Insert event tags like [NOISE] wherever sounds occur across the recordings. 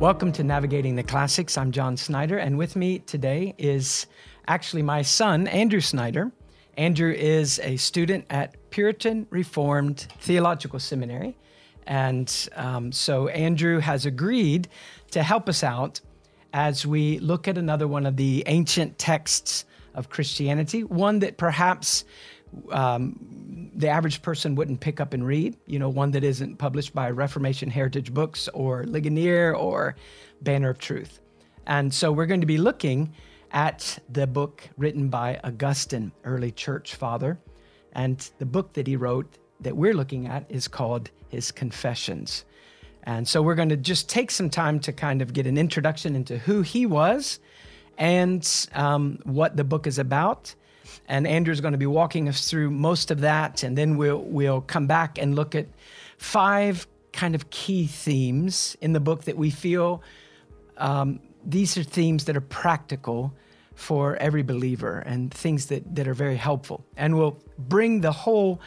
Welcome to Navigating the Classics. I'm John Snyder, and with me today is actually my son, Andrew Snyder. Andrew is a student at Puritan Reformed Theological Seminary. And um, so Andrew has agreed to help us out as we look at another one of the ancient texts of Christianity, one that perhaps um, the average person wouldn't pick up and read, you know, one that isn't published by Reformation Heritage Books or Ligonier or Banner of Truth. And so we're going to be looking at the book written by Augustine, early church father. And the book that he wrote that we're looking at is called his Confessions. And so we're going to just take some time to kind of get an introduction into who he was and um, what the book is about and Andrew's going to be walking us through most of that, and then we'll we'll come back and look at five kind of key themes in the book that we feel um, these are themes that are practical for every believer and things that, that are very helpful. And we'll bring the whole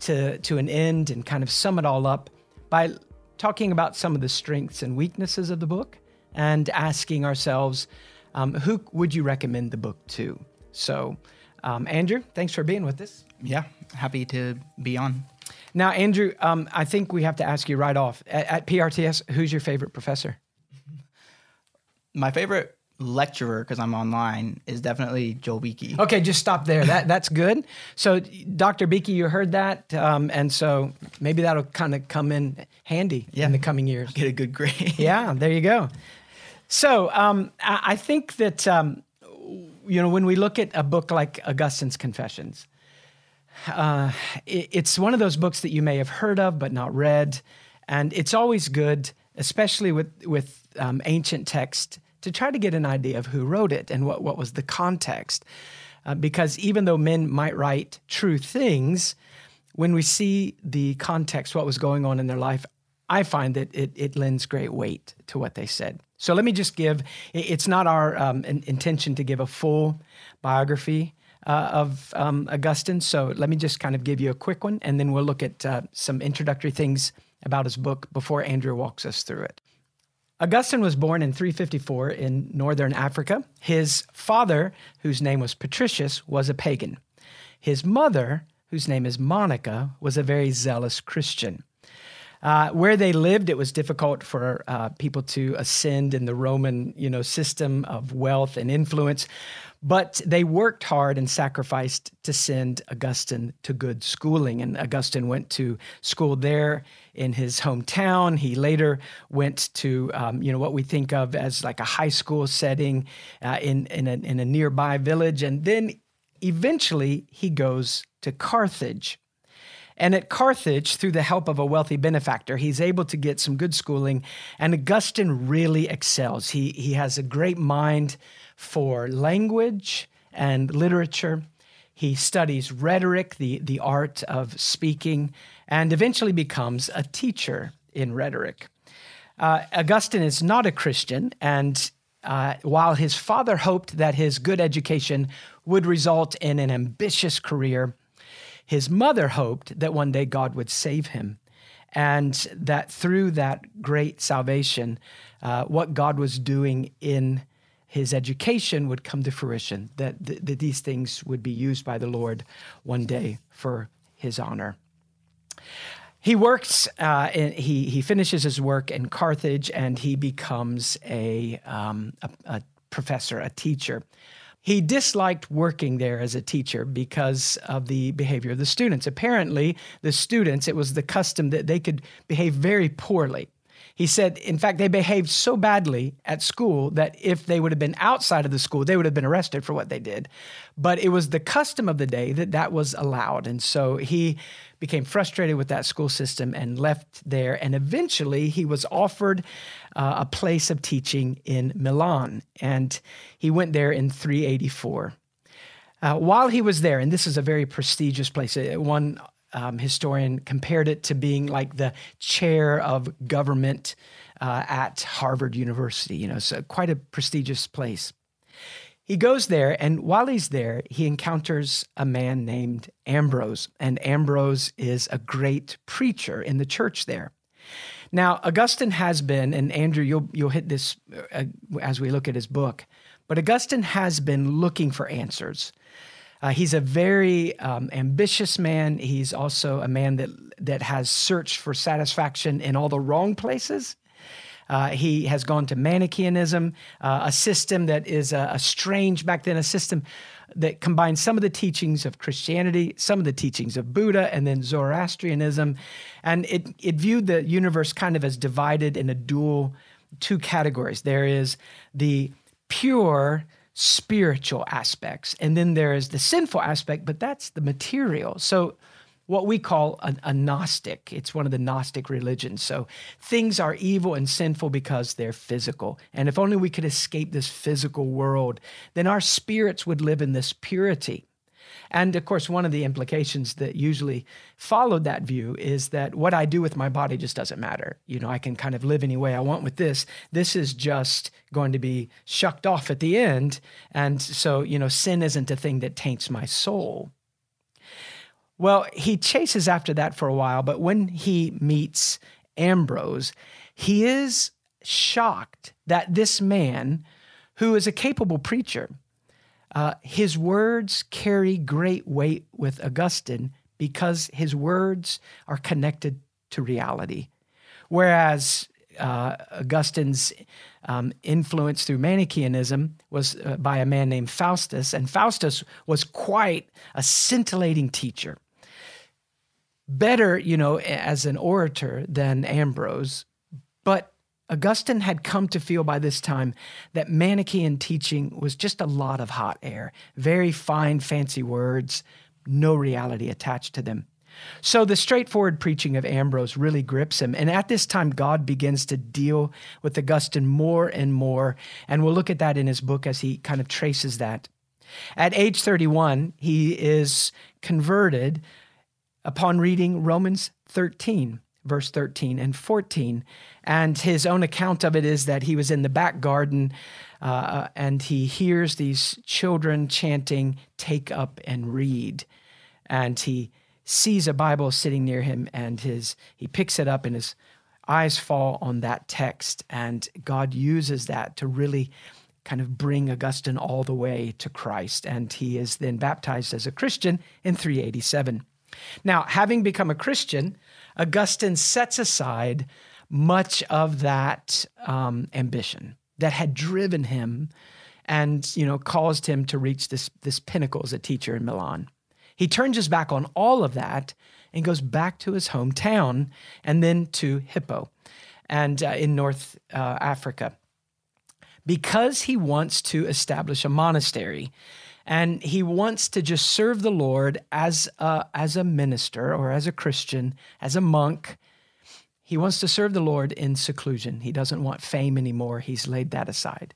to, to an end and kind of sum it all up by talking about some of the strengths and weaknesses of the book and asking ourselves, um, who would you recommend the book to? So, um, Andrew, thanks for being with us. Yeah, happy to be on. Now, Andrew, um, I think we have to ask you right off at, at PRTS, who's your favorite professor? [LAUGHS] My favorite lecturer, because I'm online, is definitely Joel Beeke. Okay, just stop there. That that's good. So, Dr. Beeke, you heard that, um, and so maybe that'll kind of come in handy yeah. in the coming years. Get a good grade. yeah, there you go. So, um, I, I, think that um, you know, when we look at a book like Augustine's Confessions, uh, it, it's one of those books that you may have heard of but not read, and it's always good, especially with with um, ancient text, to try to get an idea of who wrote it and what what was the context, uh, because even though men might write true things, when we see the context, what was going on in their life, I find that it, it lends great weight to what they said. So let me just give, it's not our um, intention to give a full biography uh, of um, Augustine. So let me just kind of give you a quick one, and then we'll look at uh, some introductory things about his book before Andrew walks us through it. Augustine was born in 354 in northern Africa. His father, whose name was Patricius, was a pagan. His mother, whose name is Monica, was a very zealous Christian. Uh, where they lived, it was difficult for uh, people to ascend in the Roman, you know, system of wealth and influence. But they worked hard and sacrificed to send Augustine to good schooling. And Augustine went to school there in his hometown. He later went to, um, you know, what we think of as like a high school setting uh, in, in a, in a nearby village. And then eventually he goes to Carthage. And at Carthage, through the help of a wealthy benefactor, he's able to get some good schooling. And Augustine really excels. He, he has a great mind for language and literature. He studies rhetoric, the, the art of speaking, and eventually becomes a teacher in rhetoric. Uh, Augustine is not a Christian, and uh, while his father hoped that his good education would result in an ambitious career, his mother hoped that one day God would save him and that through that great salvation, uh, what God was doing in his education would come to fruition, that, th- that these things would be used by the Lord one day for his honor. He works, uh, he, he finishes his work in Carthage and he becomes a, um, a, a professor, a teacher. He disliked working there as a teacher because of the behavior of the students. Apparently, the students, it was the custom that they could behave very poorly. He said, in fact, they behaved so badly at school that if they would have been outside of the school, they would have been arrested for what they did. But it was the custom of the day that that was allowed. And so he became frustrated with that school system and left there. And eventually he was offered uh, a place of teaching in Milan. And he went there in 384. Uh, while he was there, and this is a very prestigious place, uh, one um, historian compared it to being like the chair of government uh, at Harvard University. You know, so quite a prestigious place. He goes there, and while he's there, he encounters a man named Ambrose. And Ambrose is a great preacher in the church there. Now, Augustine has been, and Andrew, you'll you'll hit this uh, as we look at his book, but Augustine has been looking for answers. Uh, he's a very um, ambitious man. He's also a man that that has searched for satisfaction in all the wrong places. Uh, he has gone to Manichaeanism, uh, a system that is a, a, strange back then, a system that combines some of the teachings of Christianity, some of the teachings of Buddha, and then Zoroastrianism. And it, it viewed the universe kind of as divided in a dual two categories. There is the pure spiritual aspects, and then there is the sinful aspect, but that's the material. So what we call a, a, Gnostic. It's one of the Gnostic religions. So things are evil and sinful because they're physical. And if only we could escape this physical world, then our spirits would live in this purity. And of course, one of the implications that usually followed that view is that what I do with my body just doesn't matter. You know, I can kind of live any way I want with this. This is just going to be shucked off at the end. And so, you know, sin isn't a thing that taints my soul. Well, he chases after that for a while, but when he meets Ambrose, he is shocked that this man, who is a capable preacher, uh, his words carry great weight with Augustine because his words are connected to reality. Whereas uh, Augustine's um, influence through Manichaeanism was uh, by a man named Faustus, and Faustus was quite a scintillating teacher better, you know, as an orator than Ambrose, but Augustine had come to feel by this time that Manichaean teaching was just a lot of hot air, very fine, fancy words, no reality attached to them. So the straightforward preaching of Ambrose really grips him. And at this time, God begins to deal with Augustine more and more. And we'll look at that in his book as he kind of traces that. At age 31, he is converted upon reading Romans 13, verse 13 and 14. And his own account of it is that he was in the back garden uh, and he hears these children chanting, Take up and read. And he sees a Bible sitting near him and his he picks it up and his eyes fall on that text. And God uses that to really kind of bring Augustine all the way to Christ. And he is then baptized as a Christian in 387. Now, having become a Christian, Augustine sets aside much of that um, ambition that had driven him and you know caused him to reach this, this pinnacle as a teacher in Milan. He turns his back on all of that and goes back to his hometown and then to Hippo and uh, in North uh, Africa because he wants to establish a monastery and he wants to just serve the Lord as a, as a minister or as a Christian, as a monk. He wants to serve the Lord in seclusion. He doesn't want fame anymore. He's laid that aside.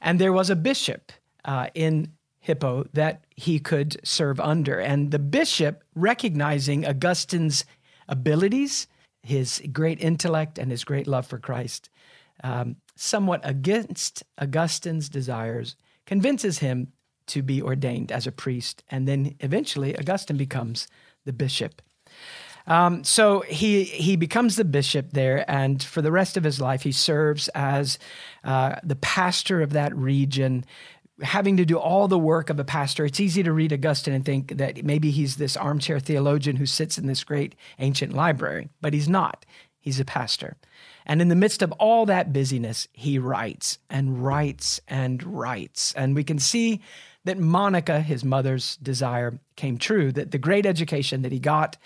And there was a bishop uh, in Hippo that he could serve under. And the bishop, recognizing Augustine's abilities, his great intellect, and his great love for Christ, um, somewhat against Augustine's desires, convinces him to be ordained as a priest. And then eventually, Augustine becomes the bishop. Um, so he he becomes the bishop there, and for the rest of his life, he serves as uh, the pastor of that region, having to do all the work of a pastor. It's easy to read Augustine and think that maybe he's this armchair theologian who sits in this great ancient library, but he's not. He's a pastor. And in the midst of all that busyness, he writes and writes and writes. And we can see that Monica, his mother's desire, came true, that the great education that he got,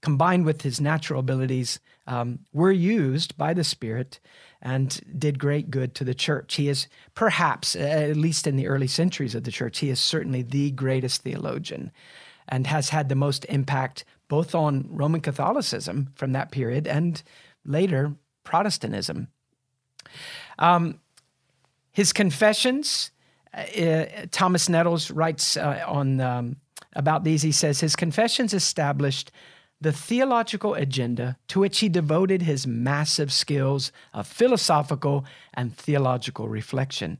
combined with his natural abilities, um, were used by the Spirit and did great good to the church. He is perhaps, at least in the early centuries of the church, he is certainly the greatest theologian and has had the most impact both on Roman Catholicism from that period and later Protestantism. Um, his confessions uh, Thomas Nettles writes uh, on um, about these. He says his confessions established the theological agenda to which he devoted his massive skills of philosophical and theological reflection.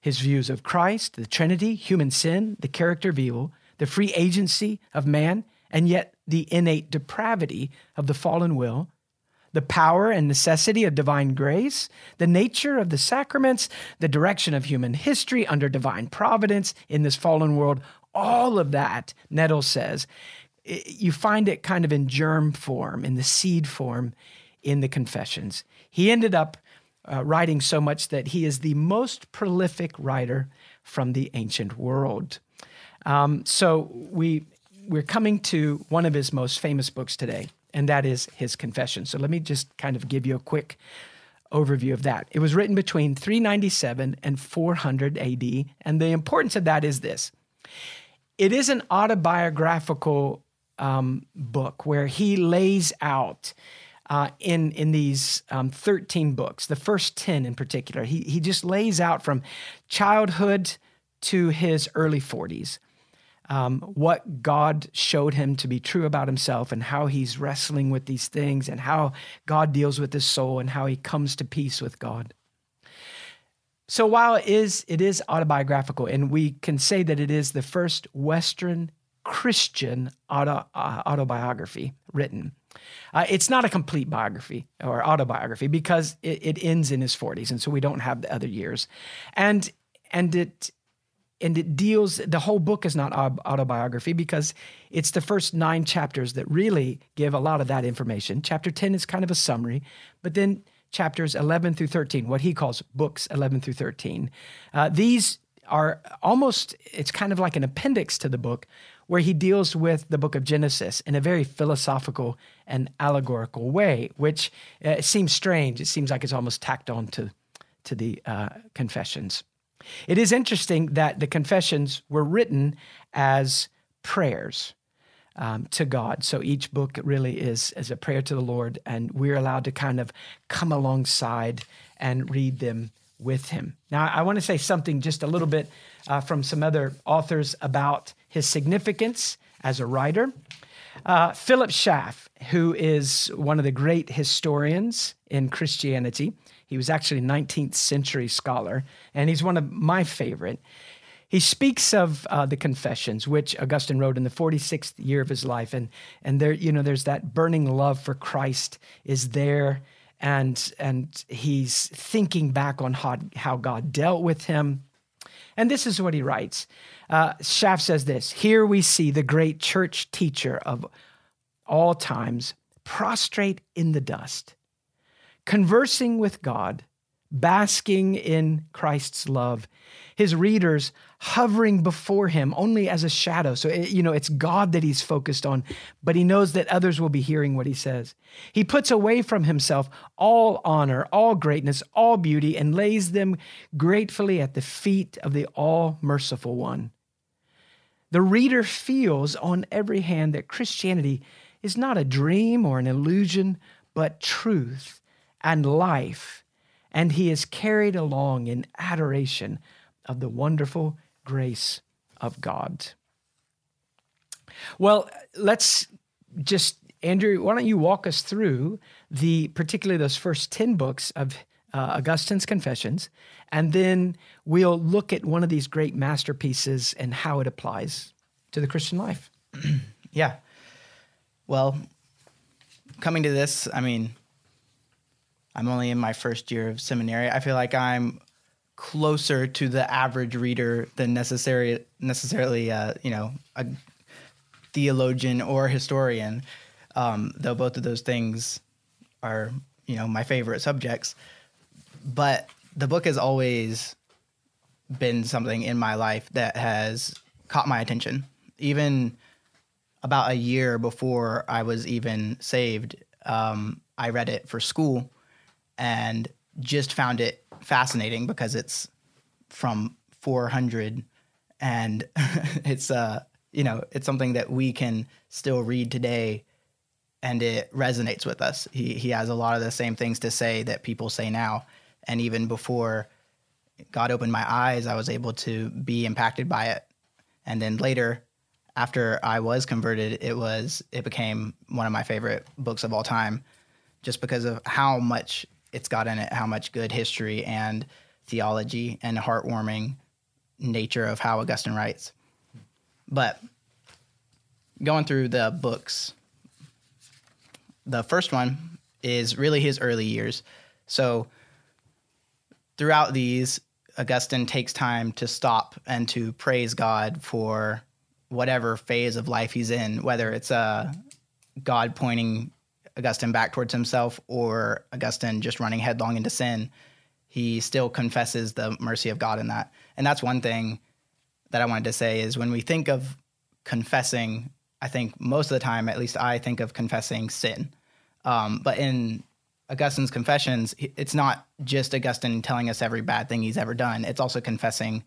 His views of Christ, the Trinity, human sin, the character of evil, the free agency of man, and yet the innate depravity of the fallen will, the power and necessity of divine grace, the nature of the sacraments, the direction of human history under divine providence in this fallen world. All of that, Nettles says, you find it kind of in germ form, in the seed form in the Confessions. He ended up uh, writing so much that he is the most prolific writer from the ancient world. Um, so we we're coming to one of his most famous books today, and that is his Confession. So let me just kind of give you a quick overview of that. It was written between 397 and 400 AD, and the importance of that is this: it is an autobiographical um, book where he lays out uh, in in these um, 13 books, the first 10 in particular. He he just lays out from childhood to his early 40s. Um, what God showed him to be true about himself and how he's wrestling with these things and how God deals with his soul and how he comes to peace with God. So while it is, it is autobiographical, and we can say that it is the first Western Christian auto, uh, autobiography written. Uh, it's not a complete biography or autobiography because it, it, ends in his 40s, and so we don't have the other years, and and it and it deals. The whole book is not autobiography because it's the first nine chapters that really give a lot of that information. Chapter 10 is kind of a summary, but then chapters 11 through 13, what he calls books 11 through 13, uh, these are almost. It's kind of like an appendix to the book where he deals with the book of Genesis in a very philosophical and allegorical way, which uh, seems strange. It seems like it's almost tacked on to, to the uh, confessions. It is interesting that the confessions were written as prayers um, to God. So each book really is, is a prayer to the Lord, and we're allowed to kind of come alongside and read them with him. Now, I want to say something just a little bit uh, from some other authors about his significance as a writer. Uh, Philip Schaff, who is one of the great historians in Christianity, he was actually a 19th century scholar, and he's one of my favorite. He speaks of uh, the Confessions, which Augustine wrote in the 46th year of his life, and and there, you know, there's that burning love for Christ is there, and and he's thinking back on how how God dealt with him, and this is what he writes. Uh, Schaff says this Here we see the great church teacher of all times prostrate in the dust, conversing with God, basking in Christ's love, his readers hovering before him only as a shadow. So, you know, it's God that he's focused on, but he knows that others will be hearing what he says. He puts away from himself all honor, all greatness, all beauty, and lays them gratefully at the feet of the all merciful one. The reader feels on every hand that Christianity is not a dream or an illusion, but truth and life, and he is carried along in adoration of the wonderful grace of God. Well, let's just, Andrew, why don't you walk us through the, particularly those first 10 books of uh, Augustine's Confessions, and then we'll look at one of these great masterpieces and how it applies to the Christian life. [CLEARS THROAT] yeah. Well, coming to this, I mean, I'm only in my first year of seminary. I feel like I'm closer to the average reader than necessary necessarily uh, you know a theologian or historian um, though both of those things are you know my favorite subjects. But the book has always been something in my life that has caught my attention. Even about a year before i was even saved um, i read it for school and just found it fascinating because it's from 400 and [LAUGHS] it's uh you know it's something that we can still read today and it resonates with us. He he has a lot of the same things to say that people say now. And even before god opened my eyes i was able to be impacted by it. And then later after i was converted it was it became one of my favorite books of all time just because of how much it's got in it how much good history and theology and heartwarming nature of how Augustine writes. But going through the books, the first one is really his early years. So throughout these, Augustine takes time to stop and to praise God for whatever phase of life he's in, whether it's uh, God pointing Augustine back towards himself or Augustine just running headlong into sin. He still confesses the mercy of God in that. And that's one thing that I wanted to say is when we think of confessing, I think most of the time, at least I think of confessing sin. Um, but in Augustine's confessions, it's not just Augustine telling us every bad thing he's ever done. It's also confessing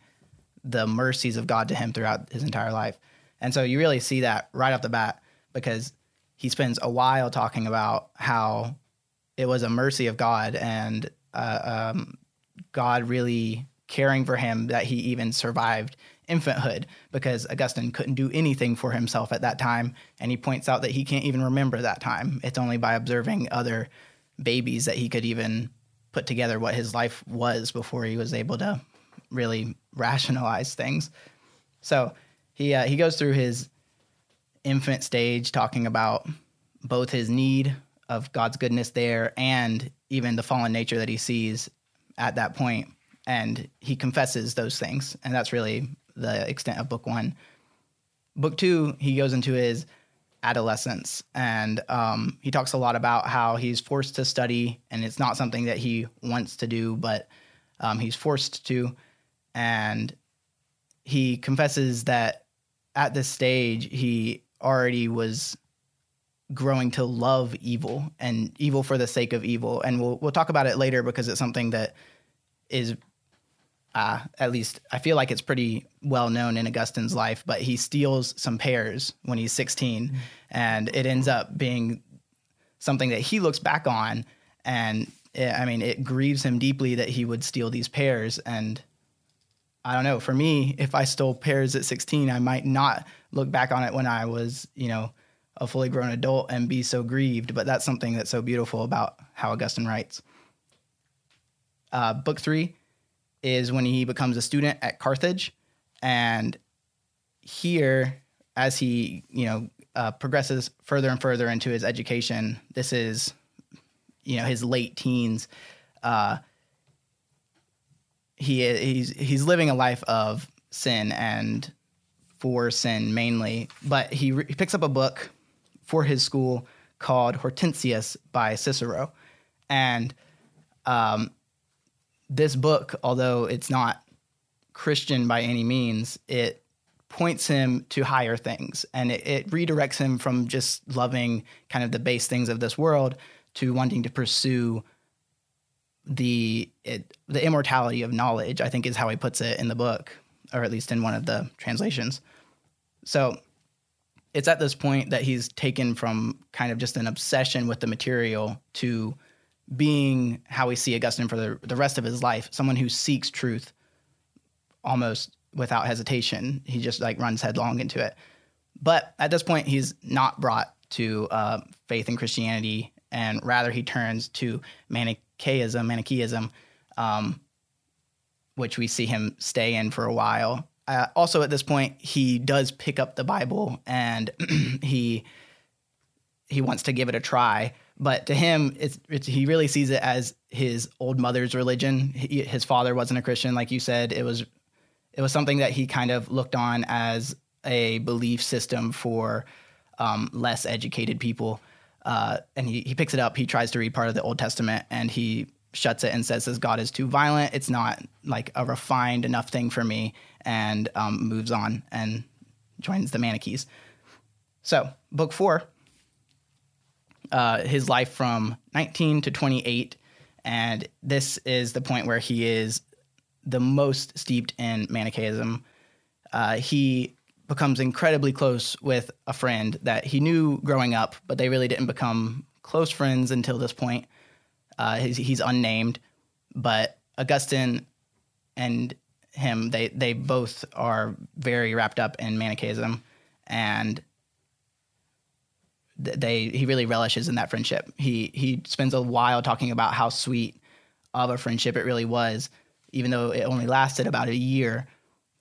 the mercies of God to him throughout his entire life. And so you really see that right off the bat because he spends a while talking about how it was a mercy of God and uh, um, God really caring for him that he even survived infanthood because Augustine couldn't do anything for himself at that time. And he points out that he can't even remember that time. It's only by observing other babies that he could even put together what his life was before he was able to really rationalize things. So he uh, he goes through his infant stage talking about both his need of God's goodness there and even the fallen nature that he sees at that point and he confesses those things and that's really the extent of book 1. Book 2 he goes into his adolescence. And um, he talks a lot about how he's forced to study, and it's not something that he wants to do, but um, he's forced to. And he confesses that at this stage, he already was growing to love evil and evil for the sake of evil. And we'll, we'll talk about it later because it's something that is uh, at least I feel like it's pretty well known in Augustine's life, but he steals some pears when he's 16, mm-hmm. and it ends up being something that he looks back on, and it, I mean, it grieves him deeply that he would steal these pears. And I don't know, for me, if I stole pears at 16, I might not look back on it when I was, you know, a fully grown adult and be so grieved. But that's something that's so beautiful about how Augustine writes. Uh, book three is when he becomes a student at Carthage, and here, as he you know uh, progresses further and further into his education, this is you know his late teens. Uh, he he's he's living a life of sin and for sin mainly, but he, re- he picks up a book for his school called Hortensius by Cicero, and um, this book, although it's not Christian by any means, it points him to higher things. And it, it, redirects him from just loving kind of the base things of this world to wanting to pursue the it, the immortality of knowledge i think is how he puts it in the book or at least in one of the translations so it's at this point that he's taken from kind of just an obsession with the material to being how we see Augustine for the, the rest of his life, someone who seeks truth almost without hesitation. He just like runs headlong into it. But at this point, he's not brought to uh, faith in Christianity, and rather he turns to Manichaeism, Manichaeism, um, which we see him stay in for a while. Uh, also, at this point, he does pick up the Bible and [CLEARS THROAT] he he wants to give it a try but to him, it's, it's, he really sees it as his old mother's religion. He, his father wasn't a Christian, like you said. It was it was something that he kind of looked on as a belief system for um, less educated people. Uh, and he, he picks it up. He tries to read part of the Old Testament, and he shuts it and says, "This God is too violent. It's not like a refined enough thing for me," and um, moves on and joins the Manichees. So, book four uh, his life from 19 to 28. And this is the point where he is the most steeped in Manichaeism. Uh, he becomes incredibly close with a friend that he knew growing up, but they really didn't become close friends until this point. Uh, he's, he's, unnamed, but Augustine and him, they, they both are very wrapped up in Manichaeism. And they he really relishes in that friendship. He he spends a while talking about how sweet of a friendship it really was, even though it only lasted about a year,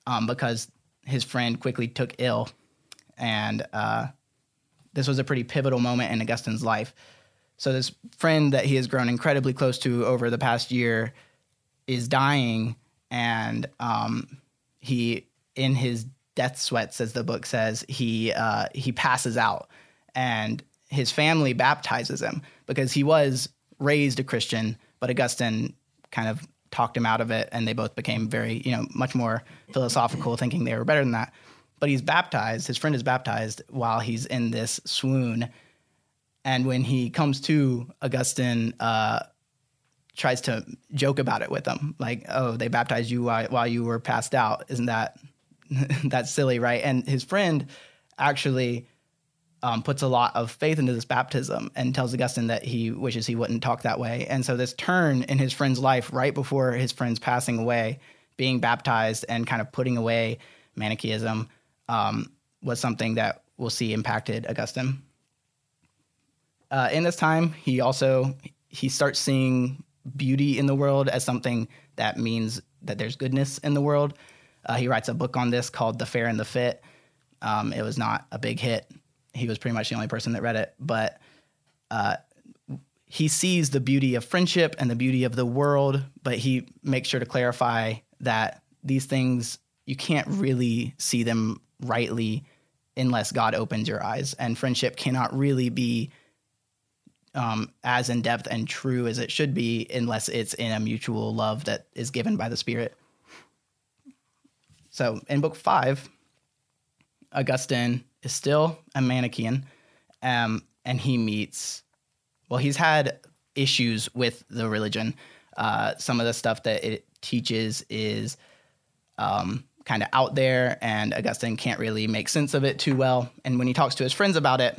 um, because his friend quickly took ill, and uh, this was a pretty pivotal moment in Augustine's life. So this friend that he has grown incredibly close to over the past year is dying, and um, he in his death sweats, as the book says, he uh, he passes out, and his family baptizes him because he was raised a Christian, but Augustine kind of talked him out of it, and they both became very you know much more philosophical, thinking they were better than that. But he's baptized. His friend is baptized while he's in this swoon and when he comes to, Augustine uh, tries to joke about it with them, like, "Oh, they baptized you while, while you were passed out. Isn't that [LAUGHS] that's silly, right?" And his friend actually um, puts a lot of faith into this baptism and tells Augustine that he wishes he wouldn't talk that way. And so this turn in his friend's life, right before his friend's passing away, being baptized and kind of putting away Manichaeism, um, was something that we'll see impacted Augustine. Uh, in this time, he also he starts seeing beauty in the world as something that means that there's goodness in the world. Uh, he writes a book on this called The Fair and the Fit. Um, it was not a big hit. He was pretty much the only person that read it, but uh, he sees the beauty of friendship and the beauty of the world, but he makes sure to clarify that these things you can't really see them rightly unless God opens your eyes, and friendship cannot really be um, as in depth and true as it should be unless it's in a mutual love that is given by the Spirit. So in book five, Augustine is still a Manichaean, um, and he meets, well, he's had issues with the religion. Uh, some of the stuff that it teaches is um, kind of out there, and Augustine can't really make sense of it too well. And when he talks to his friends about it,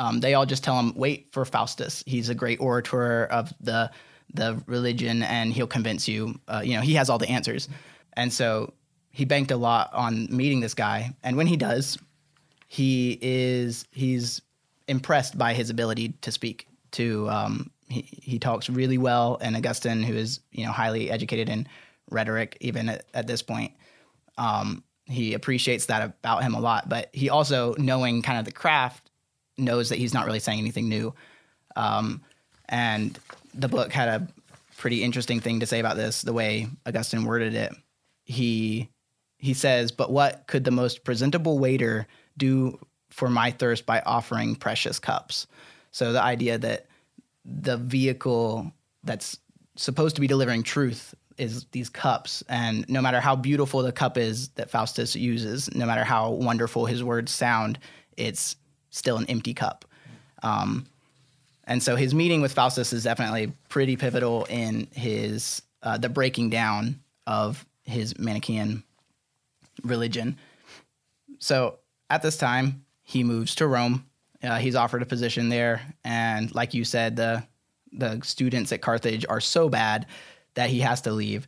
um, they all just tell him, "Wait for Faustus. He's a great orator of the the religion, and he'll convince you. Uh, you know, he has all the answers." And so he banked a lot on meeting this guy, and when he does, he is he's impressed by his ability to speak. To um, he he talks really well, and Augustine, who is you know highly educated in rhetoric, even at, at this point. Um, he appreciates that about him a lot, but he also knowing kind of the craft knows that he's not really saying anything new. Um, and the book had a pretty interesting thing to say about this, the way Augustine worded it. He he says, "But what could the most presentable waiter do for my thirst by offering precious cups?" So the idea that the vehicle that's supposed to be delivering truth is these cups and no matter how beautiful the cup is that Faustus uses, no matter how wonderful his words sound, it's still an empty cup. Um, and so his meeting with Faustus is definitely pretty pivotal in his uh, the breaking down of his Manichaean religion. So at this time, he moves to Rome. Uh, he's offered a position there, and like you said, the the students at Carthage are so bad that he has to leave.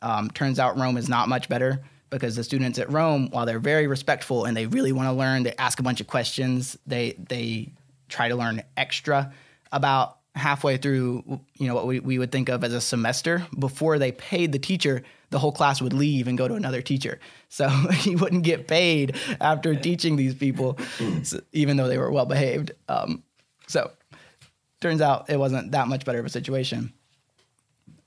Um, turns out Rome is not much better because the students at Rome, while they're very respectful and they really want to learn, they ask a bunch of questions. They they try to learn extra. About halfway through, you know, what we, we would think of as a semester, before they paid the teacher, the whole class would leave and go to another teacher. So [LAUGHS] he wouldn't get paid after teaching these people, [CLEARS THROAT] even though they were well behaved. Um, so turns out it wasn't that much better of a situation.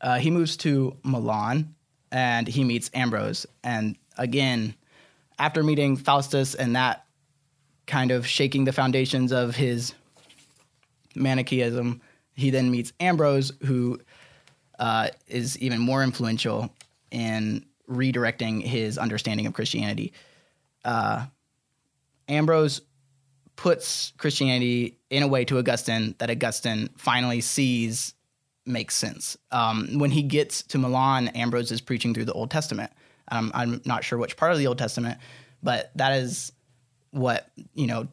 Uh, he moves to Milan and he meets Ambrose. And again, after meeting Faustus and that kind of shaking the foundations of his Manichaeism, he then meets Ambrose, who uh, is even more influential in redirecting his understanding of Christianity. Uh, Ambrose puts Christianity in a way to Augustine that Augustine finally sees makes sense. Um, when he gets to Milan, Ambrose is preaching through the Old Testament. Um, I'm not sure which part of the Old Testament, but that is what you know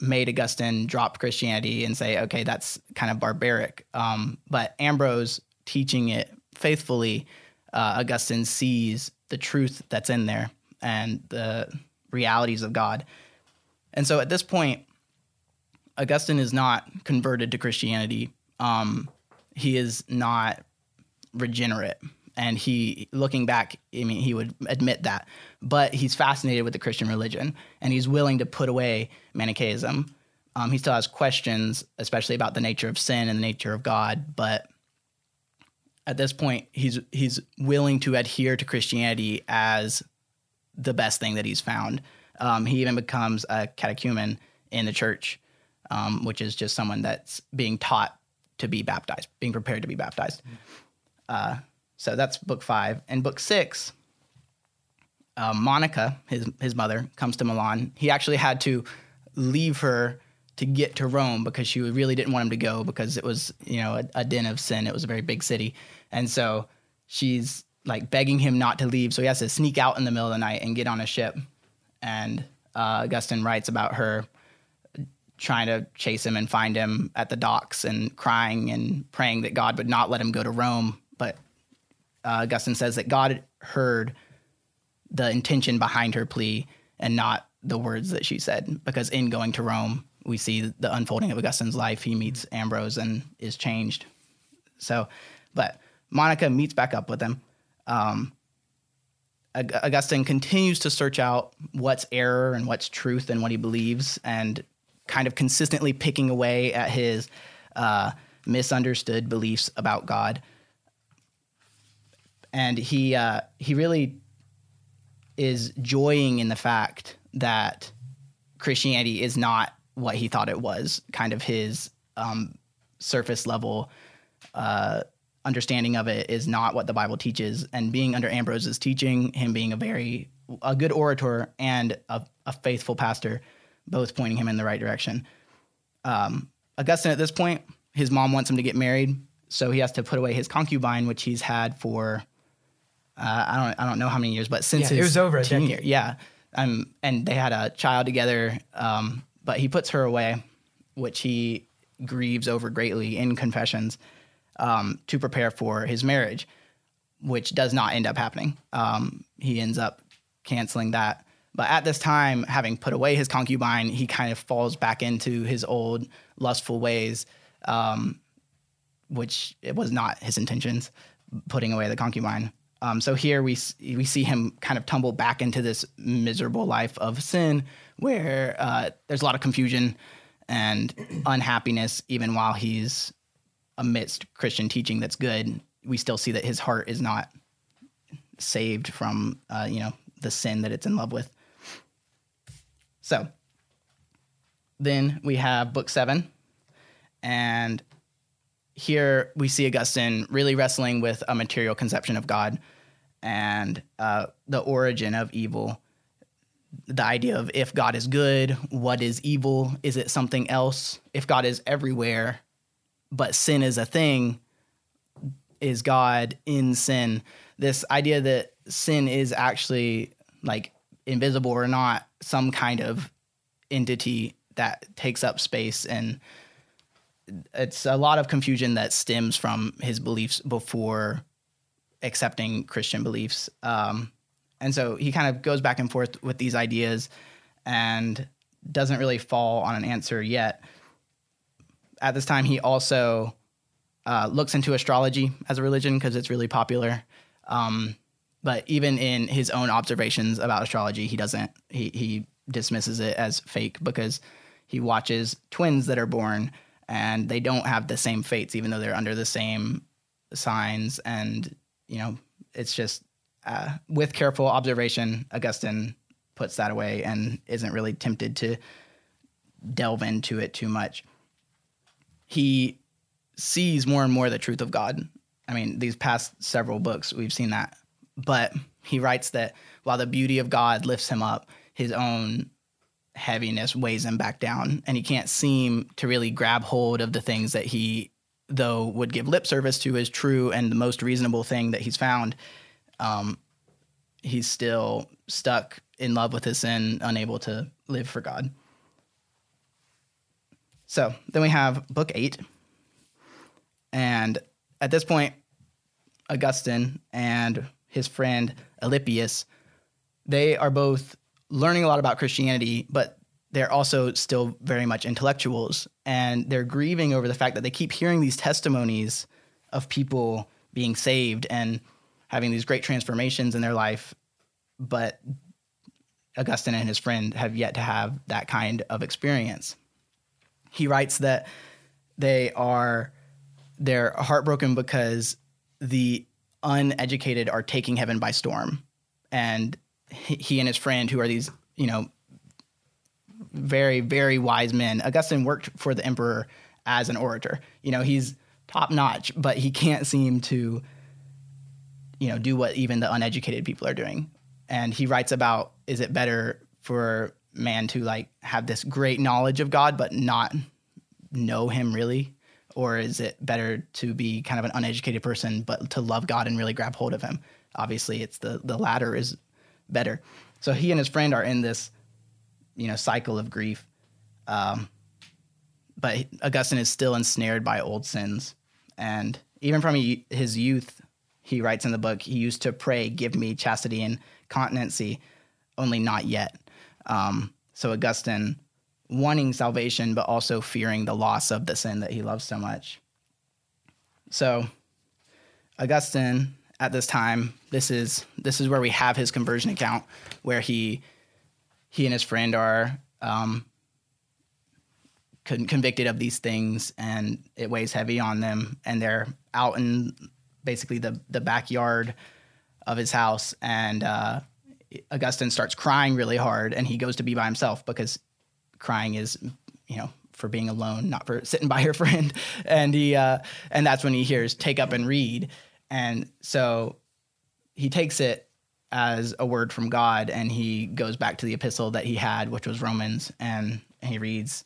made Augustine drop Christianity and say, okay, that's kind of barbaric. Um, but Ambrose teaching it faithfully, uh, Augustine sees the truth that's in there and the realities of God. And so at this point, Augustine is not converted to Christianity. Um, he is not regenerate and he looking back i mean he would admit that but he's fascinated with the christian religion and he's willing to put away manichaeism Um, he still has questions, especially about the nature of sin and the nature of God. But at this point, he's he's willing to adhere to Christianity as the best thing that he's found. Um, he even becomes a catechumen in the church, um, which is just someone that's being taught to be baptized, being prepared to be baptized. Uh, so that's book five. And book six, uh, Monica, his his mother, comes to Milan. He actually had to leave her to get to Rome because she really didn't want him to go because it was you know a, a den of sin. It was a very big city, and so she's like begging him not to leave. So he has to sneak out in the middle of the night and get on a ship. And uh, Augustine writes about her trying to chase him and find him at the docks and crying and praying that God would not let him go to Rome. But uh, Augustine says that God heard the intention behind her plea and not the words that she said, because in going to Rome, we see the unfolding of Augustine's life. He meets Ambrose and is changed. So, but Monica meets back up with him. Um, Augustine continues to search out what's error and what's truth and what he believes, and kind of consistently picking away at his uh, misunderstood beliefs about God. And he uh, he really is joying in the fact that Christianity is not what he thought it was. Kind of his um, surface level uh, understanding of it is not what the Bible teaches. And being under Ambrose's teaching, him being a very a good orator and a, a faithful pastor, both pointing him in the right direction. Um, Augustine, at this point, his mom wants him to get married, so he has to put away his concubine, which he's had for uh, I don't I don't know how many years, but since yeah, it was over a decade. Year, yeah, um, and they had a child together. Um, but he puts her away, which he grieves over greatly in Confessions, um, to prepare for his marriage, which does not end up happening. Um, he ends up canceling that. But at this time, having put away his concubine, he kind of falls back into his old lustful ways, um, which it was not his intentions, putting away the concubine. Um, so here we we see him kind of tumble back into this miserable life of sin, where uh, there's a lot of confusion and unhappiness, even while he's amidst Christian teaching that's good. We still see that his heart is not saved from uh, you know the sin that it's in love with. So then we have book seven, and here we see Augustine really wrestling with a material conception of God and uh, the origin of evil. The idea of if God is good, what is evil? Is it something else? If God is everywhere, but sin is a thing, is God in sin? This idea that sin is actually like invisible or not, some kind of entity that takes up space and it's a lot of confusion that stems from his beliefs before accepting Christian beliefs. Um, and so he kind of goes back and forth with these ideas and doesn't really fall on an answer yet. At this time, he also uh, looks into astrology as a religion because it's really popular. Um, but even in his own observations about astrology, he doesn't, he, he dismisses it as fake because he watches twins that are born and they don't have the same fates, even though they're under the same signs. And, you know, it's just uh, with careful observation, Augustine puts that away and isn't really tempted to delve into it too much. He sees more and more the truth of God. I mean, these past several books, we've seen that. But he writes that while the beauty of God lifts him up, his own heaviness weighs him back down and he can't seem to really grab hold of the things that he though would give lip service to as true and the most reasonable thing that he's found um, he's still stuck in love with his sin unable to live for god. So then we have book eight. And at this point augustine and his friend alypius they are both learning a lot about Christianity, but they're also still very much intellectuals and they're grieving over the fact that they keep hearing these testimonies of people being saved and having these great transformations in their life but Augustine and his friend have yet to have that kind of experience. he writes that they are they're heartbroken because the uneducated are taking heaven by storm, and he, and his friend, who are these you know very very wise men, Augustine worked for the emperor as an orator. You know he's top notch, but he can't seem to you know do what even the uneducated people are doing. And he writes about is it better for man to like have this great knowledge of God but not know him really or is it better to be kind of an uneducated person but to love God and really grab hold of him? Obviously it's the the latter is better. So he and his friend are in this you know cycle of grief. Um, but Augustine is still ensnared by old sins. And even from his youth he writes in the book he used to pray give me chastity and continency only not yet. Um, so Augustine wanting salvation, but also fearing the loss of the sin that he loves so much. So Augustine at this time, this is this is where we have his conversion account, where he he and his friend are um, convicted of these things, and it weighs heavy on them, and they're out in basically the the backyard of his house, and uh, Augustine starts crying really hard, and he goes to be by himself because crying is, you know, for being alone, not for sitting [LAUGHS] by your friend. And he, uh, and that's when he hears "take up and read," and so he takes it as a word from God, and he goes back to the epistle that he had, which was Romans, and he reads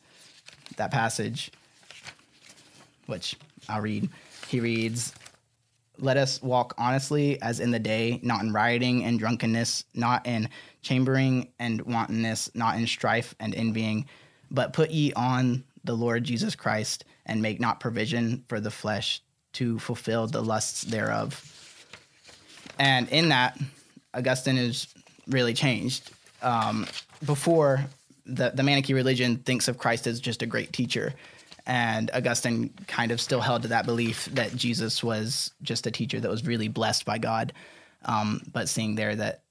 that passage, which I'll read. He reads, let us walk honestly as in the day, not in rioting and drunkenness, not in chambering and wantonness, not in strife and envying, but put ye on the Lord Jesus Christ and make not provision for the flesh to fulfill the lusts thereof. And in that, Augustine is really changed. Um, before, the, the Manichee religion thinks of Christ as just a great teacher and Augustine kind of still held to that belief that Jesus was just a teacher that was really blessed by God. Um, but seeing there that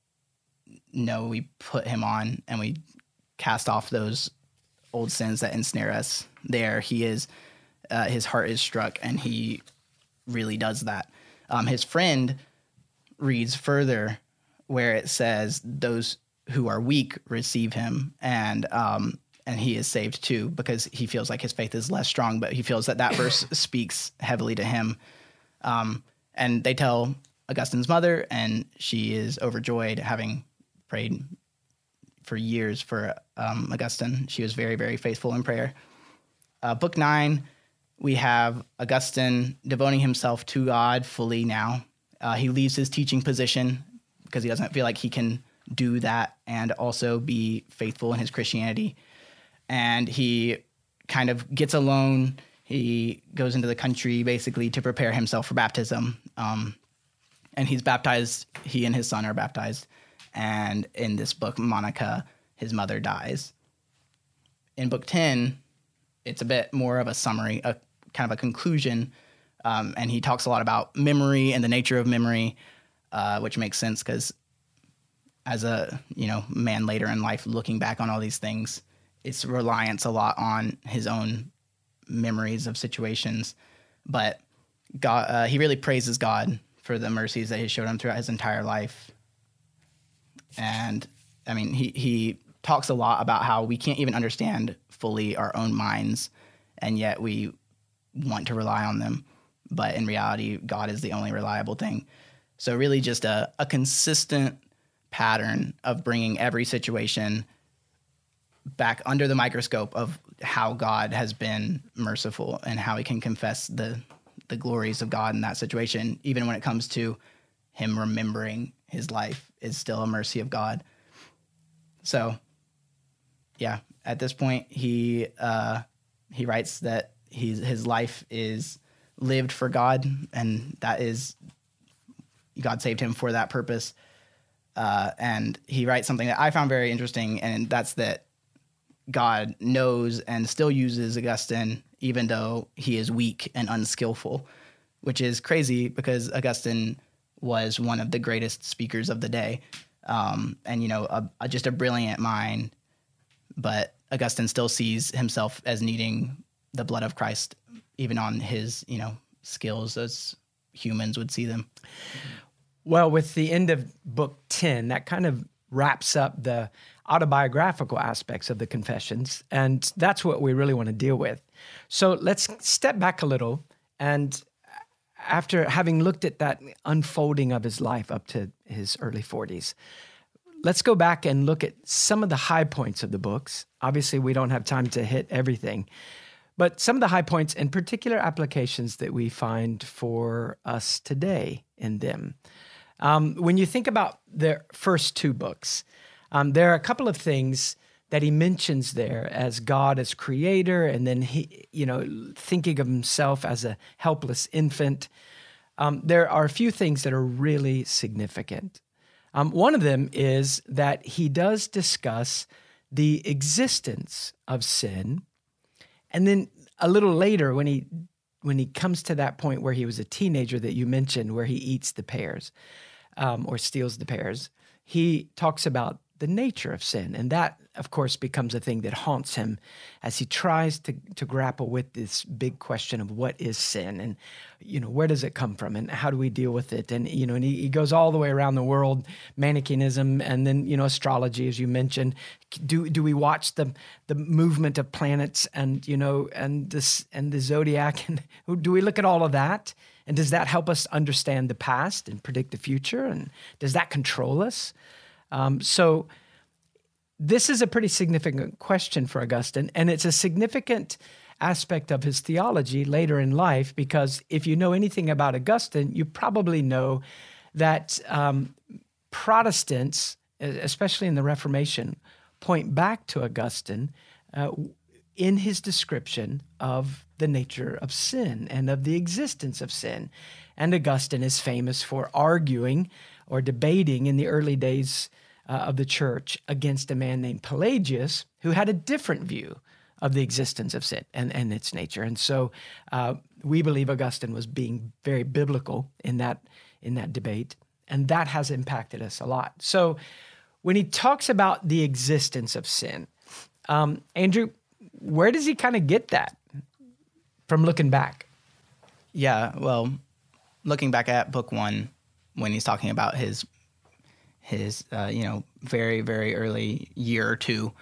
no, we put him on and we cast off those old sins that ensnare us. There, he is, uh, his heart is struck, and he really does that. Um, his friend reads further where it says, Those who are weak receive him. And um, and he is saved too because he feels like his faith is less strong, but he feels that that verse [COUGHS] speaks heavily to him. Um, and they tell Augustine's mother, and she is overjoyed, having prayed for years for um, Augustine. She was very, very faithful in prayer. Uh, book nine, we have Augustine devoting himself to God fully now. Uh, he leaves his teaching position because he doesn't feel like he can do that and also be faithful in his Christianity and he kind of gets alone. He goes into the country basically to prepare himself for baptism. Um, and he's baptized, he and his son are baptized. And in this book, Monica, his mother dies. In book 10, it's a bit more of a summary, a kind of a conclusion. Um, and he talks a lot about memory and the nature of memory, uh, which makes sense because as a you know man later in life, looking back on all these things, it's reliance a lot on his own memories of situations, but God, uh, he really praises God for the mercies that He showed him throughout his entire life. And I mean, he he talks a lot about how we can't even understand fully our own minds, and yet we want to rely on them. But in reality, God is the only reliable thing. So really, just a, a consistent pattern of bringing every situation back under the microscope of how God has been merciful and how he can confess the the glories of God in that situation, even when it comes to him remembering his life is still a mercy of God. So, yeah, at this point, he uh, he writes that he's, his life is lived for God, and that is God saved him for that purpose. Uh, and he writes something that I found very interesting, and that's that God knows and still uses Augustine, even though he is weak and unskillful, which is crazy because Augustine was one of the greatest speakers of the day, um, and you know, a, a, just a brilliant mind. But Augustine still sees himself as needing the blood of Christ, even on his, you know, skills as humans would see them. Well, with the end of book 10, that kind of wraps up the autobiographical aspects of the confessions. And that's what we really want to deal with. So let's step back a little. And after having looked at that unfolding of his life up to his early 40s, let's go back and look at some of the high points of the books. Obviously, we don't have time to hit everything, but some of the high points and particular applications that we find for us today in them. Um, when you think about the first two books, um, there are a couple of things that he mentions there as God as creator, and then he, you know, thinking of himself as a helpless infant. Um, there are a few things that are really significant. Um, one of them is that he does discuss the existence of sin, and then a little later, when he when he comes to that point where he was a teenager that you mentioned, where he eats the pears um, or steals the pears, he talks about the nature of sin. And that, of course, becomes a thing that haunts him as he tries to, to grapple with this big question of what is sin and, you know, where does it come from and how do we deal with it? And, you know, and he, he goes all the way around the world, Manichaeism and then, you know, astrology, as you mentioned. Do, do we watch the, the movement of planets and, you know, and this, and the zodiac? [LAUGHS] And do we look at all of that? And does that help us understand the past and predict the future? And does that control us? Um, so this is a pretty significant question for Augustine, and it's a significant aspect of his theology later in life because if you know anything about Augustine, you probably know that um, Protestants, especially in the Reformation, point back to Augustine uh, in his description of the nature of sin and of the existence of sin. And Augustine is famous for arguing or debating in the early days uh, of the church against a man named Pelagius, who had a different view of the existence of sin and, and its nature. And so uh, we believe Augustine was being very biblical in that, in that debate, and that has impacted us a lot. So when he talks about the existence of sin, um, Andrew, where does he kind of get that from looking back? Yeah, well, looking back at book one, when he's talking about his his uh, you know very very early year or two,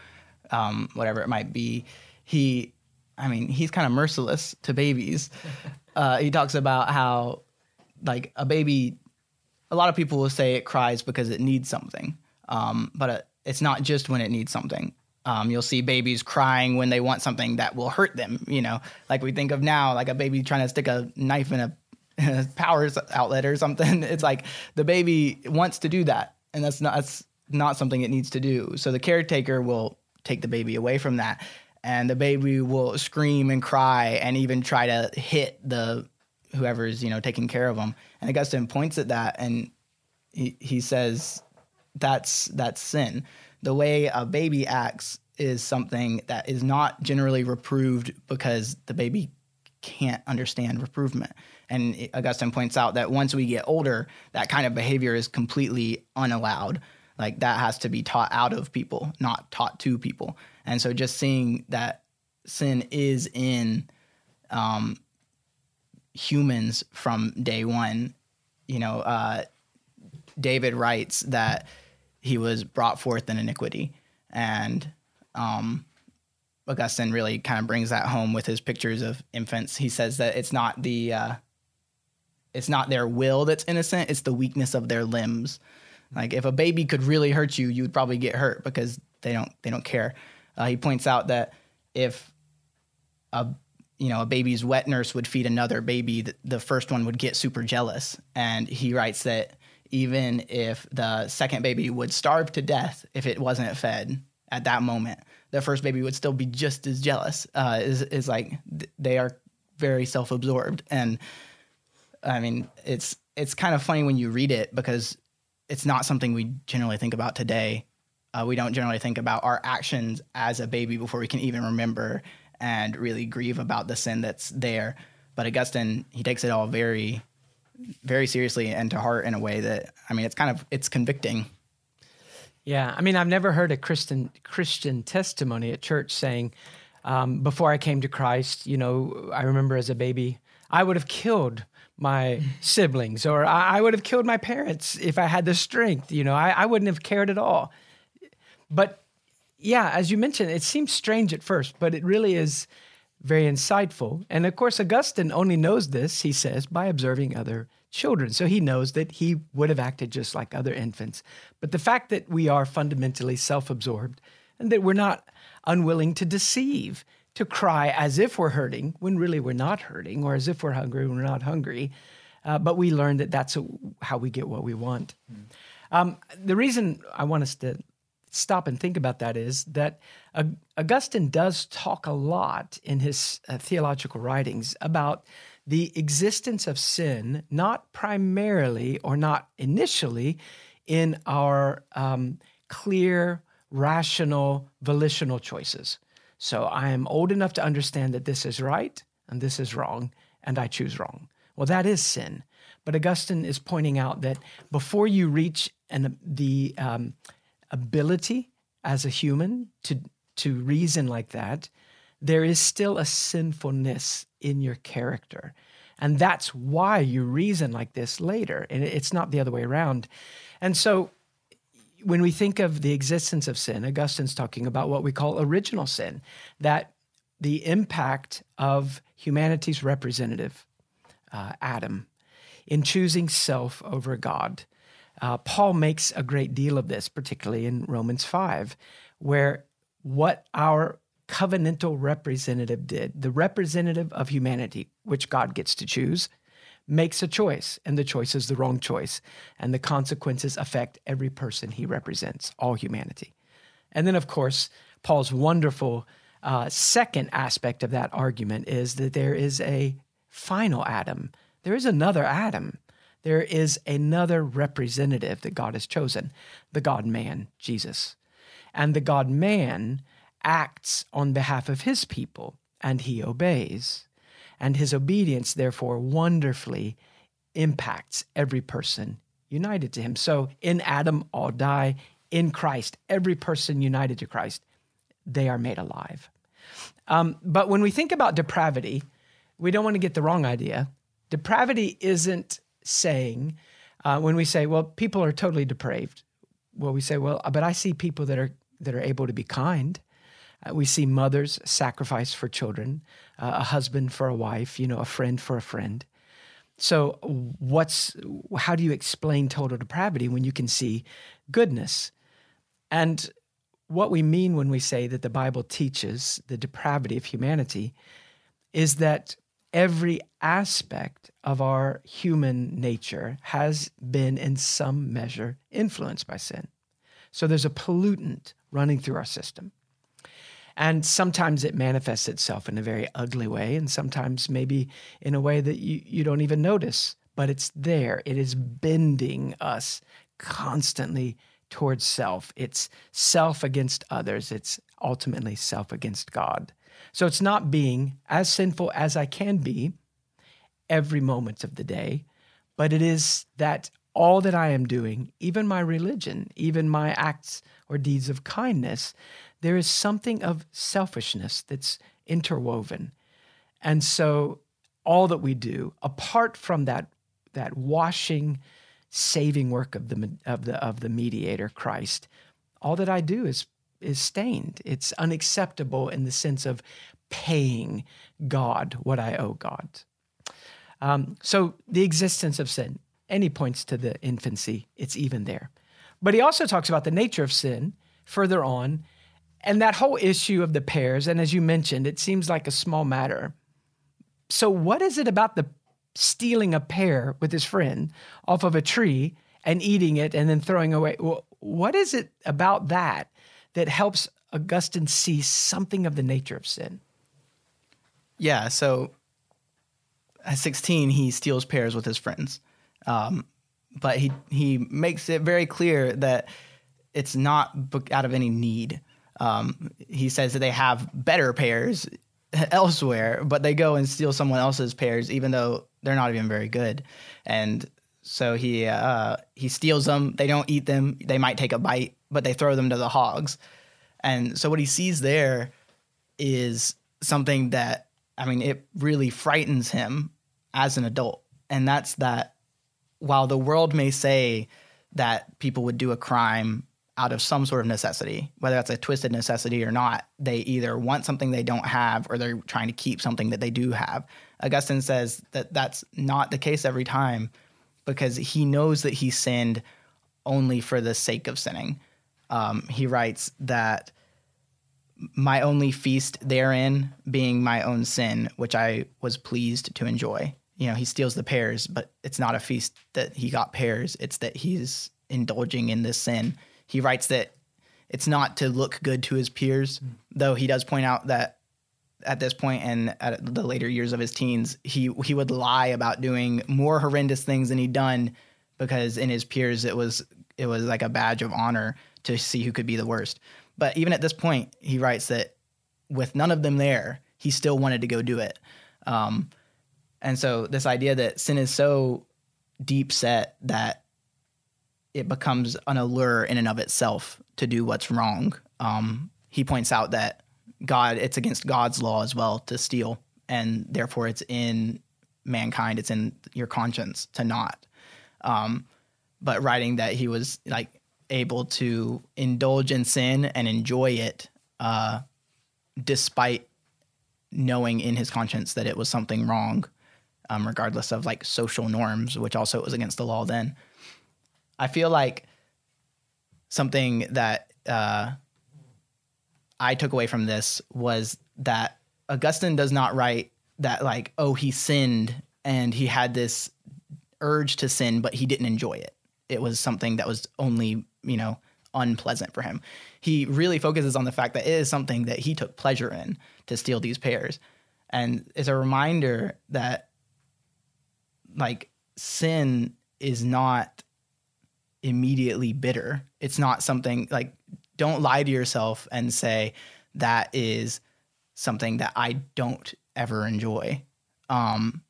um, whatever it might be, he, I mean, he's kind of merciless to babies. [LAUGHS] Uh, he talks about how like a baby, a lot of people will say it cries because it needs something, um, but it, it's not just when it needs something. Um, you'll see babies crying when they want something that will hurt them. You know, like we think of now, like a baby trying to stick a knife in a, [LAUGHS] in a power outlet or something. [LAUGHS] It's like the baby wants to do that, and that's not that's not something it needs to do. So the caretaker will take the baby away from that, and the baby will scream and cry and even try to hit the whoever's you know taking care of them. And Augustine points at that and he he says that's that's sin. The way a baby acts is something that is not generally reproved because the baby can't understand reprovement. And Augustine points out that once we get older, that kind of behavior is completely unallowed. Like that has to be taught out of people, not taught to people. And so just seeing that sin is in um, humans from day one, you know, uh, David writes that he was brought forth in iniquity. And um, Augustine really kind of brings that home with his pictures of infants. He says that it's not the uh, it's not their will that's innocent, it's the weakness of their limbs. Like if a baby could really hurt you, you would probably get hurt because they don't they don't care. Uh, he points out that if a you know a baby's wet nurse would feed another baby, the, the first one would get super jealous. And he writes that even if the second baby would starve to death if it wasn't fed at that moment, the first baby would still be just as jealous. Uh, is is like they are very self absorbed and I mean, it's it's kind of funny when you read it because it's not something we generally think about today. Uh, we don't generally think about our actions as a baby before we can even remember and really grieve about the sin that's there. But Augustine, he takes it all very, very seriously and to heart in a way that I mean, it's kind of it's convicting. Yeah, I mean, I've never heard a Christian Christian testimony at church saying, um, "Before I came to Christ, you know, I remember as a baby, I would have killed my siblings, or I, would have killed my parents if I had the strength. You know, I, I wouldn't have cared at all." But yeah, as you mentioned, it seems strange at first, but it really is very insightful. And of course, Augustine only knows this, he says, by observing other children. So he knows that he would have acted just like other infants. But the fact that we are fundamentally self absorbed and that we're not unwilling to deceive, to cry as if we're hurting when really we're not hurting, or as if we're hungry when we're not hungry. Uh, but we learn that that's a, how we get what we want. Mm. Um, the reason I want us to stop and think about that is that Augustine does talk a lot in his uh, theological writings about the existence of sin, not primarily or not initially in our um, clear, rational, volitional choices. So I am old enough to understand that this is right and this is wrong, and I choose wrong. Well, that is sin. But Augustine is pointing out that before you reach an, the um, ability as a human to to reason like that, there is still a sinfulness in your character. And that's why you reason like this later. And it's not the other way around. And so when we think of the existence of sin, Augustine's talking about what we call original sin, that the impact of humanity's representative, uh, Adam, in choosing self over God. Uh, Paul makes a great deal of this, particularly in Romans 5, where what our covenantal representative did, the representative of humanity, which God gets to choose, makes a choice, and the choice is the wrong choice. And the consequences affect every person he represents, all humanity. And then, of course, Paul's wonderful uh, second aspect of that argument is that there is a final Adam. There is another Adam there is another representative that God has chosen the God man, Jesus. And the God man acts on behalf of his people and he obeys. And his obedience, therefore, wonderfully impacts every person united to him. So in Adam, all die. In Christ, every person united to Christ, they are made alive. Um, but when we think about depravity, we don't want to get the wrong idea. Depravity isn't saying uh, when we say, well, people are totally depraved. Well, we say, well, but I see people that are that are able to be kind. Uh, we see mothers sacrifice for children, uh, a husband for a wife, you know, a friend for a friend. So, what's how do you explain total depravity when you can see goodness? And what we mean when we say that the Bible teaches the depravity of humanity is that every aspect of our human nature has been in some measure influenced by sin. So there's a pollutant running through our system. And sometimes it manifests itself in a very ugly way, and sometimes maybe in a way that you, you don't even notice, but it's there. It is bending us constantly towards self. It's self against others, it's ultimately self against God. So it's not being as sinful as I can be every moment of the day, but it is that all that I am doing, even my religion, even my acts or deeds of kindness, there is something of selfishness that's interwoven. And so all that we do, apart from that, that washing, saving work of the, of the, of the mediator, Christ, all that I do is is stained. It's unacceptable in the sense of paying God what I owe God. Um, so the existence of sin, he points to the infancy, it's even there. But he also talks about the nature of sin further on, and that whole issue of the pears. And as you mentioned, it seems like a small matter. So, what is it about the stealing a pear with his friend off of a tree and eating it and then throwing away? what is it about that that helps Augustine see something of the nature of sin. Yeah, so at 16, he steals pears with his friends. Um, but he, he makes it very clear that it's not out of any need. Um, he says that they have better pears [LAUGHS] elsewhere, but they go and steal someone else's pears, even though they're not even very good. And so he uh, he steals them. They don't eat them. They might take a bite, but they throw them to the hogs. And so what he sees there is something that I mean, it really frightens him as an adult. And that's that while the world may say that people would do a crime out of some sort of necessity, whether that's a twisted necessity or not, they either want something they don't have or they're trying to keep something that they do have. Augustine says that that's not the case every time because he knows that he sinned only for the sake of sinning. Um, he writes that my only feast therein being my own sin, which I was pleased to enjoy. You know, he steals the pears, but it's not a feast that he got pears. It's that he's indulging in this sin. He writes that it's not to look good to his peers, mm. though he does point out that at this point and at the later years of his teens, he he would lie about doing more horrendous things than he'd done because in his peers it was it was like a badge of honor to see who could be the worst. But even at this point, he writes that with none of them there, he still wanted to go do it. Um, and so this idea that sin is so deep set that it becomes an allure in and of itself to do what's wrong. Um, he points out that God, it's against God's law as well to steal, and therefore it's in mankind, it's in your conscience to not. Um, but writing that he was like able to indulge in sin and enjoy it uh, despite knowing in his conscience that it was something wrong, um, regardless of like social norms, which also was against the law then. I feel like something that uh, I took away from this was that Augustine does not write that, like, oh, he sinned and he had this urge to sin, but he didn't enjoy it. It was something that was only you know, unpleasant for him. He really focuses on the fact that it is something that he took pleasure in to steal these pears. And it's a reminder that like sin is not immediately bitter. It's not something like don't lie to yourself and say that is something that I don't ever enjoy. Um,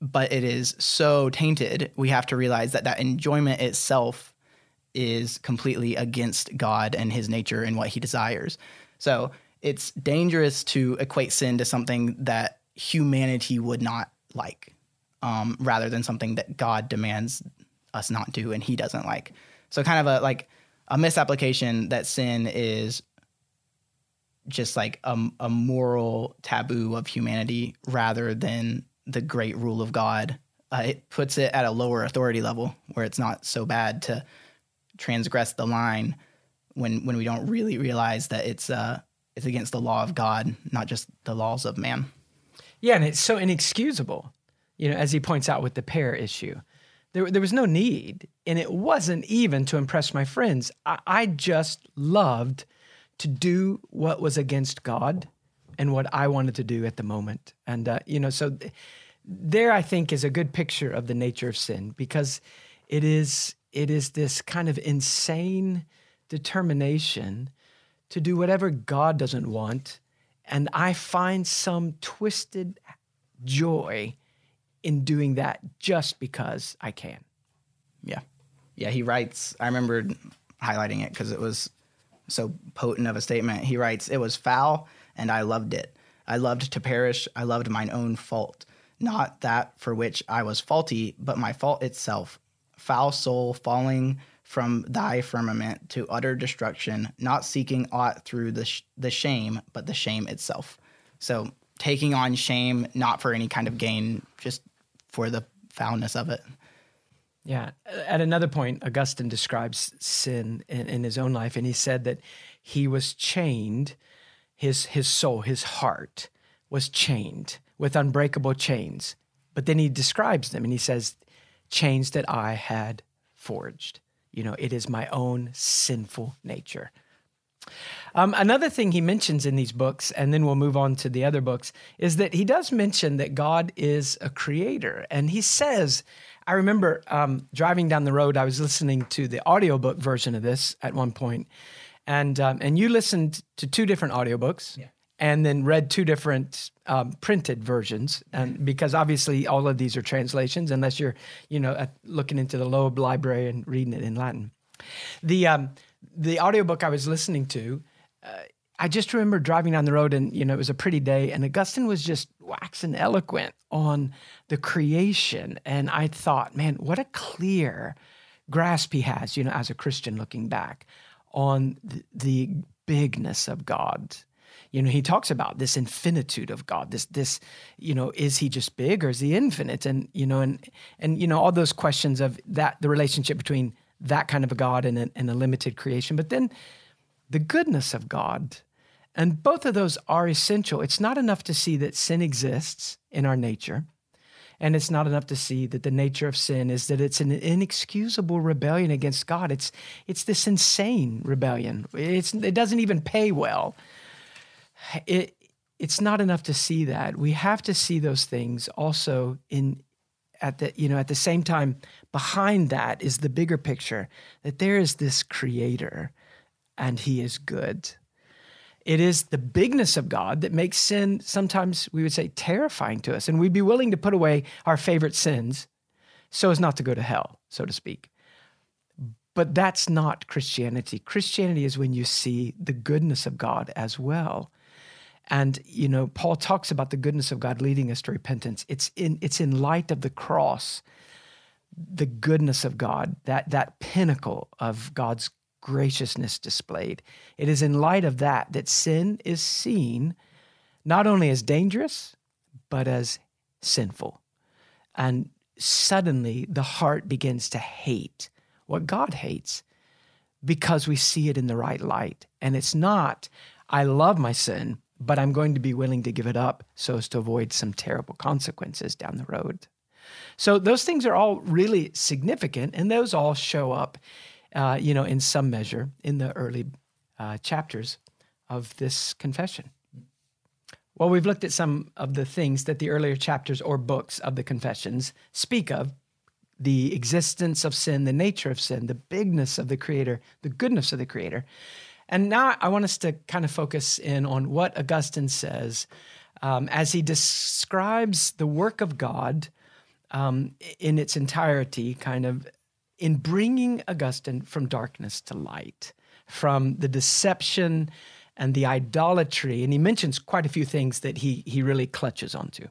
but it is so tainted. We have to realize that that enjoyment itself is completely against God and his nature and what he desires. So it's dangerous to equate sin to something that humanity would not like, um, rather than something that God demands us not do and he doesn't like. So kind of a like a misapplication that sin is just like a, a moral taboo of humanity rather than the great rule of God. Uh, it puts it at a lower authority level where it's not so bad to transgress the line when when we don't really realize that it's uh it's against the law of God, not just the laws of man. Yeah, and it's so inexcusable. You know, as he points out with the pear issue. There, there was no need, and it wasn't even to impress my friends. I, I just loved to do what was against God and what I wanted to do at the moment. And, uh, you know, so th- there I think is a good picture of the nature of sin because it is it is this kind of insane determination to do whatever God doesn't want. And I find some twisted joy in doing that just because I can. Yeah. Yeah. He writes, I remember highlighting it because it was so potent of a statement. He writes, It was foul and I loved it. I loved to perish. I loved mine own fault, not that for which I was faulty, but my fault itself foul soul falling from thy firmament to utter destruction, not seeking aught through the, sh- the shame, but the shame itself. So taking on shame, not for any kind of gain, just for the foulness of it. Yeah. At another point, Augustine describes sin in, in his own life, and he said that he was chained, his, his soul, his heart was chained with unbreakable chains. But then he describes them and he says, chains that I had forged. You know, it is my own sinful nature. Um, another thing he mentions in these books, and then we'll move on to the other books, is that he does mention that God is a creator. And he says, I remember um, driving down the road, I was listening to the audiobook version of this at one point, and, um, and you listened to two different audiobooks. Yeah and then read two different um, printed versions, and because obviously all of these are translations, unless you're, you know, looking into the Loeb Library and reading it in Latin. The um, the audiobook I was listening to, uh, I just remember driving down the road and, you know, it was a pretty day and Augustine was just waxing eloquent on the creation. And I thought, man, what a clear grasp he has, you know, as a Christian looking back on the, the bigness of God. You know, he talks about this infinitude of God. This, this, you know, is he just big or is he infinite? And you know, and and you know, all those questions of that, the relationship between that kind of a God and a, and a limited creation. But then the goodness of God and both of those are essential. It's not enough to see that sin exists in our nature. And it's not enough to see that the nature of sin is that it's an inexcusable rebellion against God. It's, it's this insane rebellion. It's, it doesn't even pay well. It, it's not enough to see that. We have to see those things also in at the you know at the same time behind that is the bigger picture that there is this creator and he is good it is the bigness of God that makes sin sometimes, we would say, terrifying to us. And we'd be willing to put away our favorite sins so as not to go to hell, so to speak. But that's not Christianity. Christianity is when you see the goodness of God as well. And you know, Paul talks about the goodness of God leading us to repentance. It's in it's in light of the cross, the goodness of God, that that pinnacle of God's graciousness displayed. It is in light of that that sin is seen not only as dangerous, but as sinful. And suddenly the heart begins to hate what God hates because we see it in the right light. And it's not, I love my sin, but I'm going to be willing to give it up so as to avoid some terrible consequences down the road. So those things are all really significant, and those all show up uh, you know, in some measure in the early uh, chapters of this confession. Well, we've looked at some of the things that the earlier chapters or books of the confessions speak of the existence of sin, the nature of sin, the bigness of the Creator, the goodness of the Creator. And now I want us to kind of focus in on what Augustine says um, as he describes the work of God um, in its entirety, kind of in bringing Augustine from darkness to light, from the deception and the idolatry. And he mentions quite a few things that he, he really clutches onto.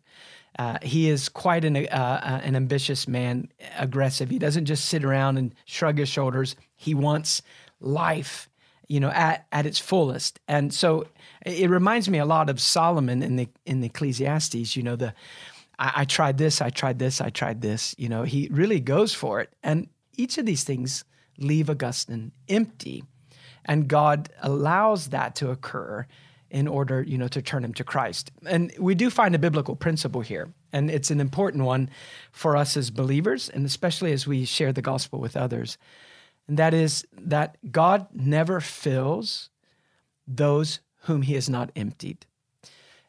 Uh, he is quite an, uh, uh, an ambitious man, aggressive. He doesn't just sit around and shrug his shoulders. He wants life, you know, at, at its fullest. And so it reminds me a lot of Solomon in the in the Ecclesiastes. You know, the I, I tried this, I tried this, I tried this. You know, he really goes for it. And each of these things leave Augustine empty. And God allows that to occur in order, you know, to turn him to Christ. And we do find a biblical principle here, and it's an important one for us as believers, and especially as we share the gospel with others. And that is that God never fills those whom he has not emptied.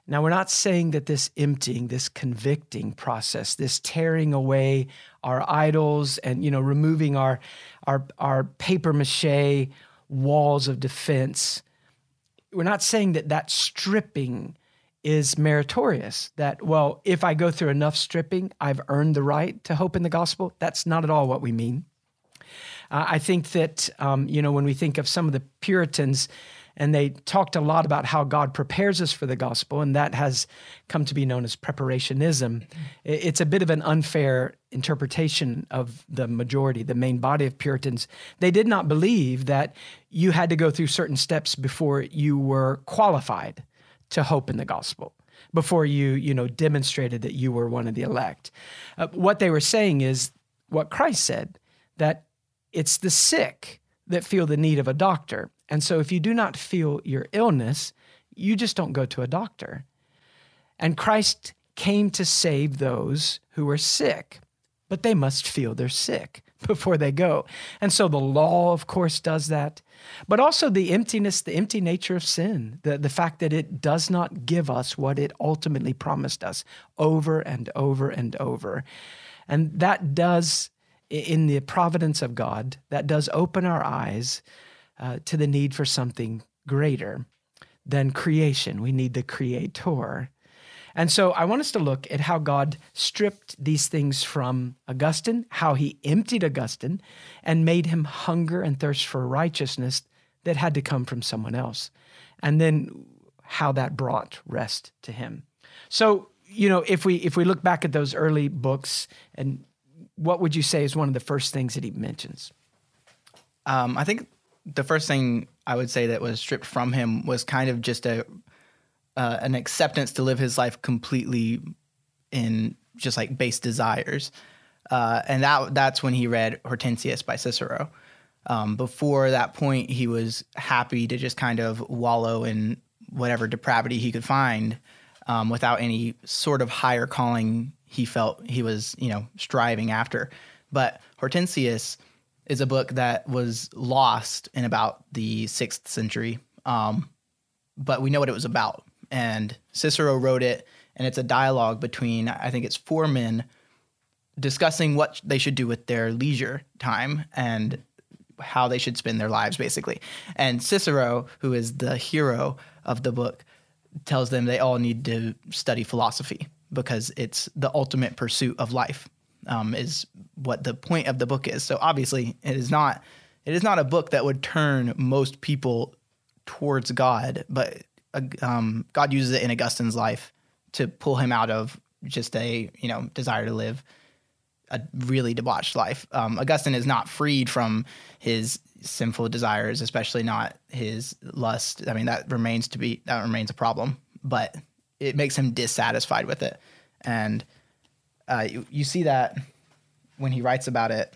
Now, we're not saying that this emptying, this convicting process, this tearing away our idols and you know removing our our our paper mache walls of defense, we're not saying that that stripping is meritorious. That well, if I go through enough stripping, I've earned the right to hope in the gospel. That's not at all what we mean. Uh, I think that um, you know when we think of some of the Puritans and they talked a lot about how God prepares us for the gospel, and that has come to be known as preparationism. It's a bit of an unfair interpretation of the majority, the main body of Puritans. They did not believe that you had to go through certain steps before you were qualified to hope in the gospel before you you know demonstrated that you were one of the elect uh, what they were saying is what christ said that it's the sick that feel the need of a doctor and so if you do not feel your illness, you just don't go to a doctor. And Christ came to save those who are sick, but they must feel they're sick [LAUGHS] before they go. And so the law, of course, does that. But also the emptiness, the empty nature of sin, the, the fact that it does not give us what it ultimately promised us over and over and over. And that does, in the providence of God, that does open our eyes uh, to the need for something greater than creation. We need the creator. And so I want us to look at how God stripped these things from Augustine, how he emptied Augustine and made him hunger and thirst for righteousness that had to come from someone else. And then how that brought rest to him. So, you know, if we if we look back at those early books and what would you say is one of the first things that he mentions? Um, I think the first thing I would say that was stripped from him was kind of just a uh, an acceptance to live his life completely in just like base desires, uh, and that that's when he read Hortensius by Cicero. Um, before that point, he was happy to just kind of wallow in whatever depravity he could find um, without any sort of higher calling he felt he was, you know, striving after. But Hortensius is a book that was lost in about the sixth century, um, but we know what it was about. And Cicero wrote it, and it's a dialogue between, I think it's four men discussing what they should do with their leisure time and how they should spend their lives, basically. And Cicero, who is the hero of the book, tells them they all need to study philosophy because it's the ultimate pursuit of life. Um, is what the point of the book is. So obviously, it is not it is not a book that would turn most people towards God, but uh, um, God uses it in Augustine's life to pull him out of just a you know desire to live a really debauched life. Um, Augustine is not freed from his sinful desires, especially not his lust. I mean, that remains to be that remains a problem, but it makes him dissatisfied with it, and uh, you, you see that when he writes about it.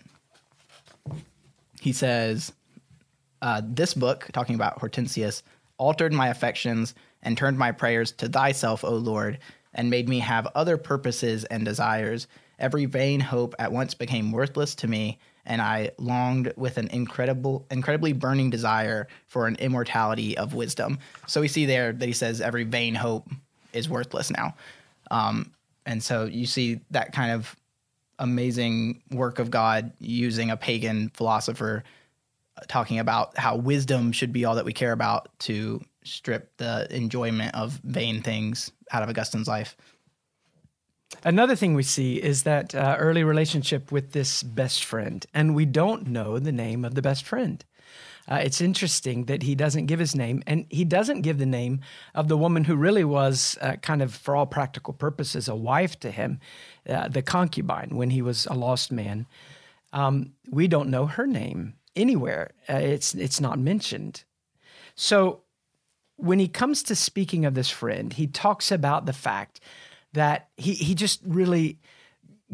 He says, uh, "This book, talking about Hortensius, altered my affections and turned my prayers to Thyself, O Lord, and made me have other purposes and desires." Every vain hope at once became worthless to me, and I longed with an incredible, incredibly burning desire for an immortality of wisdom. So we see there that he says every vain hope is worthless now, um, and so you see that kind of amazing work of God using a pagan philosopher uh, talking about how wisdom should be all that we care about to strip the enjoyment of vain things out of Augustine's life. Another thing we see is that uh, early relationship with this best friend, and we don't know the name of the best friend. Uh, it's interesting that he doesn't give his name, and he doesn't give the name of the woman who really was uh, kind of, for all practical purposes, a wife to him, uh, the concubine, when he was a lost man. Um, we don't know her name anywhere. Uh, it's it's not mentioned. So when he comes to speaking of this friend, he talks about the fact that he, he just really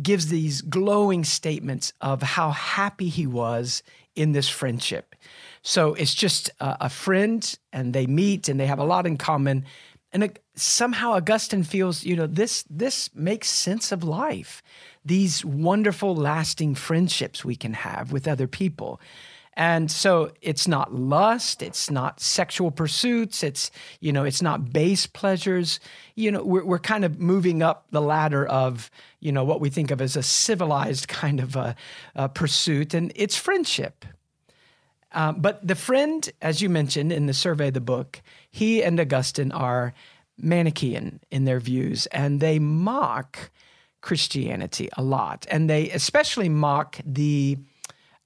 gives these glowing statements of how happy he was in this friendship. So it's just a, a friend, and they meet and they have a lot in common. And it, somehow Augustine feels, you know, this this makes sense of life. These wonderful, lasting friendships we can have with other people. And so it's not lust, it's not sexual pursuits, it's you know, it's not base pleasures. You know, we're we're kind of moving up the ladder of you know what we think of as a civilized [LAUGHS] kind of a, a pursuit, and it's friendship. Um, but the friend, as you mentioned in the survey of the book, he and Augustine are Manichaean in their views, and they mock Christianity a lot, and they especially mock the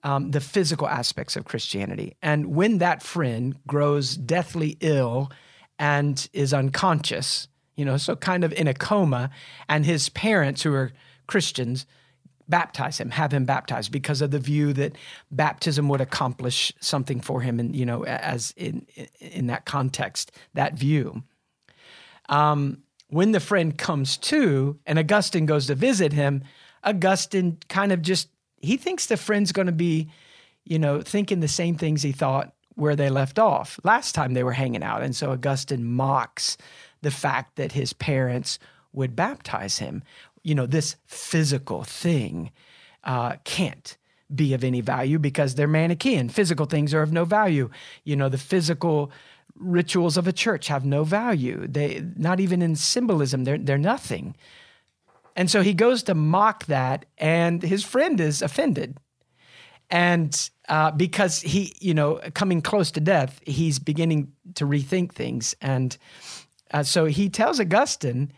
um, the physical aspects of Christianity. And when that friend grows deathly ill and is unconscious, you know, so kind of in a coma, and his parents, who are Christians, baptize him, have him baptized because of the view that baptism would accomplish something for him, and you know, as in in that context, that view. Um, when the friend comes to, and Augustine goes to visit him, Augustine kind of just he thinks the friend's going to be, you know, thinking the same things he thought where they left off last time they were hanging out. And so Augustine mocks the fact that his parents would baptize him. You know, this physical thing uh, can't be of any value because they're Manichaean. Physical things are of no value. You know, the physical rituals of a church have no value. They not even in symbolism, they're they're nothing. And so he goes to mock that, and his friend is offended. And uh, because he, you know, coming close to death, he's beginning to rethink things. And uh, so he tells Augustine,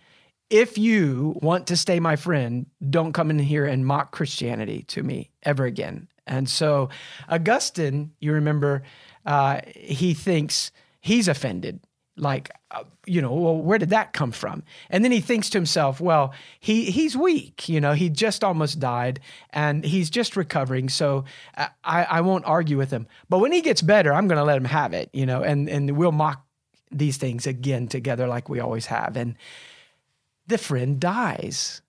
if you want to stay my friend, don't come in here and mock Christianity to me ever again. And so Augustine, you remember, uh, he thinks he's offended. Like, uh, you know, well, where did that come from? And then he thinks to himself, well, he he's weak. You know, he just almost died, and he's just recovering. So uh, I, I won't argue with him. But when he gets better, I'm going to let him have it. You know, and and we'll mock these things again together like we always have. And the friend dies.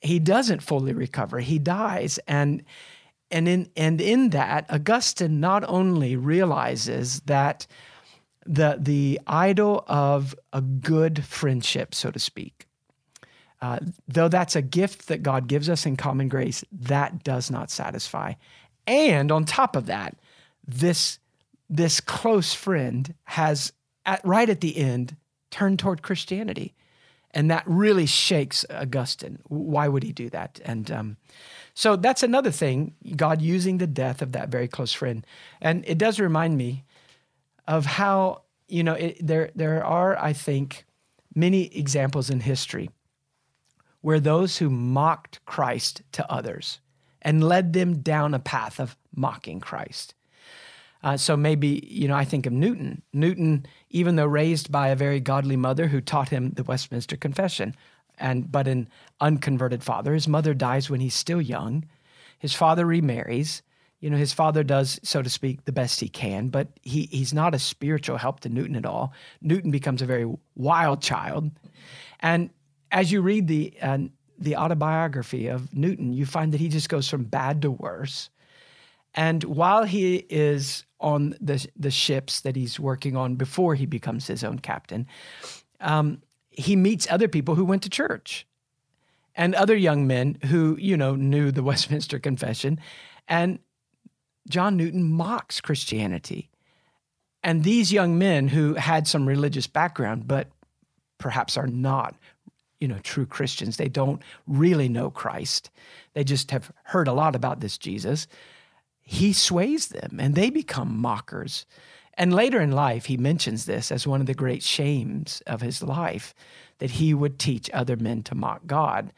He doesn't fully recover. He dies, and and in and in that, Augustine not only realizes that the the idol of a good friendship, so to speak, uh, though that's a gift that God gives us in common grace, that does not satisfy. And on top of that, this this close friend has at, right at the end turned toward Christianity and that really shakes Augustine. Why would he do that? And um, so that's another thing, God using the death of that very close friend. And it does remind me of how, you know, it, there, there are, I think, many examples in history where those who mocked Christ to others and led them down a path of mocking Christ uh, so maybe, you know, I think of Newton. Newton, even though raised by a very godly mother who taught him the Westminster Confession, and but an unconverted father, his mother dies when he's still young. His father remarries. You know, his father does, so to speak, the best he can, but he, he's not a spiritual help to Newton at all. Newton becomes a very wild child. And as you read the, uh, the autobiography of Newton, you find that he just goes from bad to worse. And while he is on the, the ships that he's working on before he becomes his own captain, um, he meets other people who went to church and other young men who, you know, knew the [LAUGHS] Westminster Confession. And John Newton mocks Christianity. And these young men who had some religious background, but perhaps are not, you know, true Christians, they don't really know Christ. They just have heard a lot about this Jesus he sways them and they become mockers. And later in life, he mentions this as one of the great shames of his life that he would teach other men to mock God.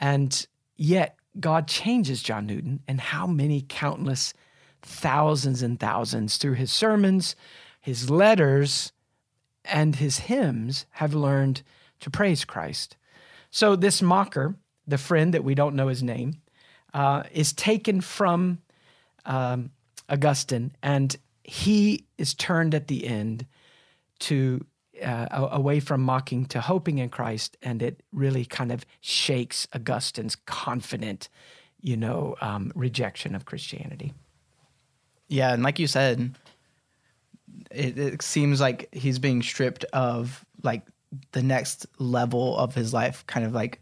And yet, God changes John Newton, and how many countless thousands and thousands through his sermons, his letters, and his hymns have learned to praise Christ. So, this mocker, the friend that we don't know his name, uh, is taken from um, Augustine, and he is turned at the end to uh, away from mocking to hoping in Christ, and it really kind of shakes Augustine's confident, you know, um, rejection of Christianity. Yeah, and like you said, it, it seems like he's being stripped of like the next level of his life. Kind of like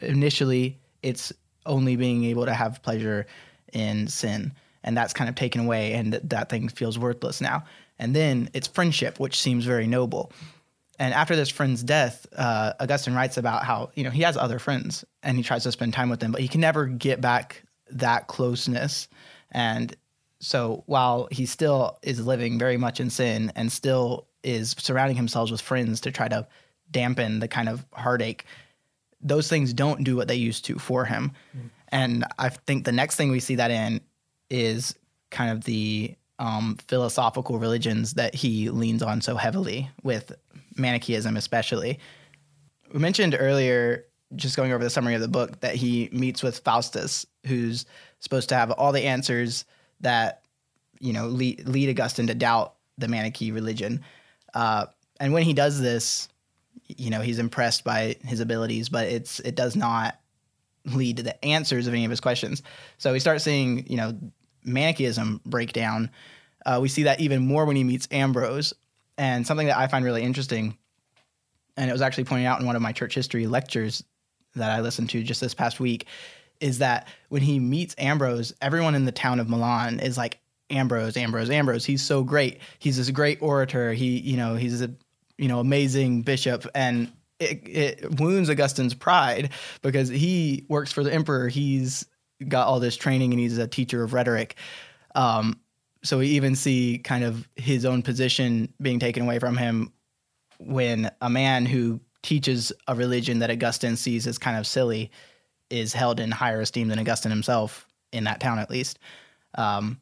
initially, it's only being able to have pleasure in sin and that's kind of taken away and th- that thing feels worthless now. And then it's friendship which seems very noble. And after this friend's death uh, augustine writes about how you know he has other friends and he tries to spend time with them but he can never get back that closeness. And so while he still is living very much in sin and still is surrounding himself with friends to try to dampen the kind of heartache those things don't do what they used to for him. Mm. and i think the next thing we see that in is kind of the um, philosophical religions that he leans on so heavily, with Manichaeism especially. We mentioned earlier, just going over the summary of the book, that he meets with Faustus, who's supposed to have all the answers that you know lead, lead Augustine to doubt the Manichee religion. Uh, and when he does this, you know he's impressed by his abilities, but it's it does not lead to the answers of any of his questions. So we start seeing you know Manichaeism breakdown. Uh, we see that even more when he meets Ambrose. And something that I find really interesting, and it was actually pointed out in one of my church history lectures that I listened to just this past week, is that when he meets Ambrose, everyone in the town of Milan is like, Ambrose, Ambrose, Ambrose. He's so great. He's this great orator. He, you know, he's a, you know, amazing bishop. And it, it wounds Augustine's pride because he works for the emperor. He's got all this training and he's a teacher of rhetoric. Um, so we even see kind of his own position being taken away from him when a man who teaches a religion that Augustine sees as kind of silly is held in higher esteem than Augustine himself in that town, at least. Um,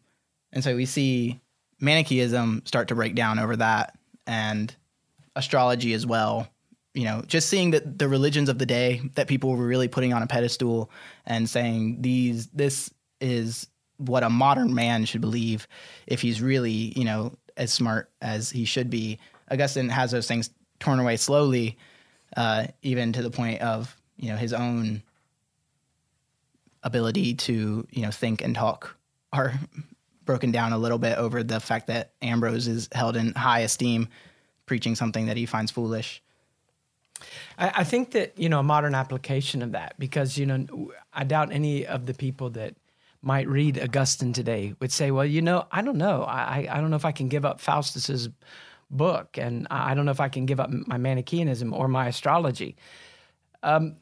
and so we see Manichaeism start to break down over that, and astrology as well. You know, just seeing that the religions of the day that people were really putting on a pedestal and saying these this is what a modern man should believe if he's really you know as smart as he should be. Augustine has those things torn away slowly, uh, even to the point of you know his own ability to you know think and talk are broken down a little bit over the fact that Ambrose is held in high esteem, preaching something that he finds foolish. I, I think that you know a modern application of that because you know I doubt any of the people that might read Augustine today would say, well, you know, I don't know. I, I don't know if I can give up Faustus's book, and I don't know if I can give up my Manichaeanism or my astrology. Um,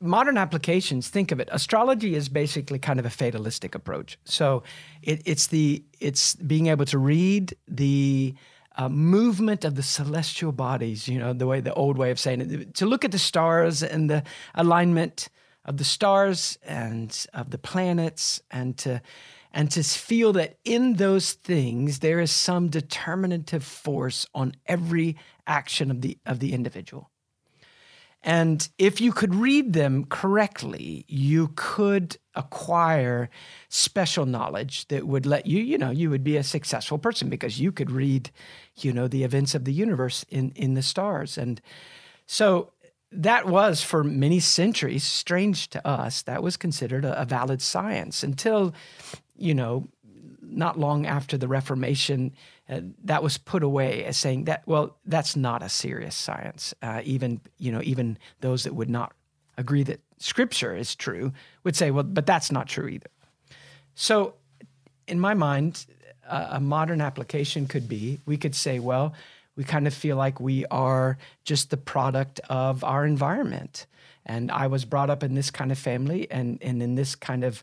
modern applications think of it astrology is basically kind of a fatalistic approach so it, it's the it's being able to read the uh, movement of the celestial bodies you know the way the old way of saying it to look at the stars and the alignment of the stars and of the planets and to and to feel that in those things there is some determinative force on every action of the of the individual and if you could read them correctly, you could acquire special knowledge that would let you, you know, you would be a successful person because you could read, you know, the events of the universe in, in the stars. And so that was for many centuries, strange to us, that was considered a, a valid science until, you know, not long after the Reformation, uh, that was put away as saying that well, that's not a serious science. Uh, even you know, even those that would not agree that Scripture is true would say, well, but that's not true either. So, in my mind, uh, a modern application could be we could say, well, we kind of feel like we are just the product of our environment. And I was brought up in this kind of family and, and in this kind of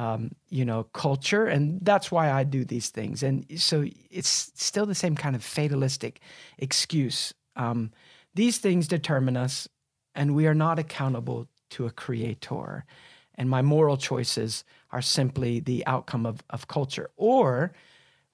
um, you know, culture, and that's why I do these things. And so it's still the same kind of fatalistic excuse. Um, these things determine us, and we are not accountable to a creator. And my moral choices are simply the outcome of, of culture. Or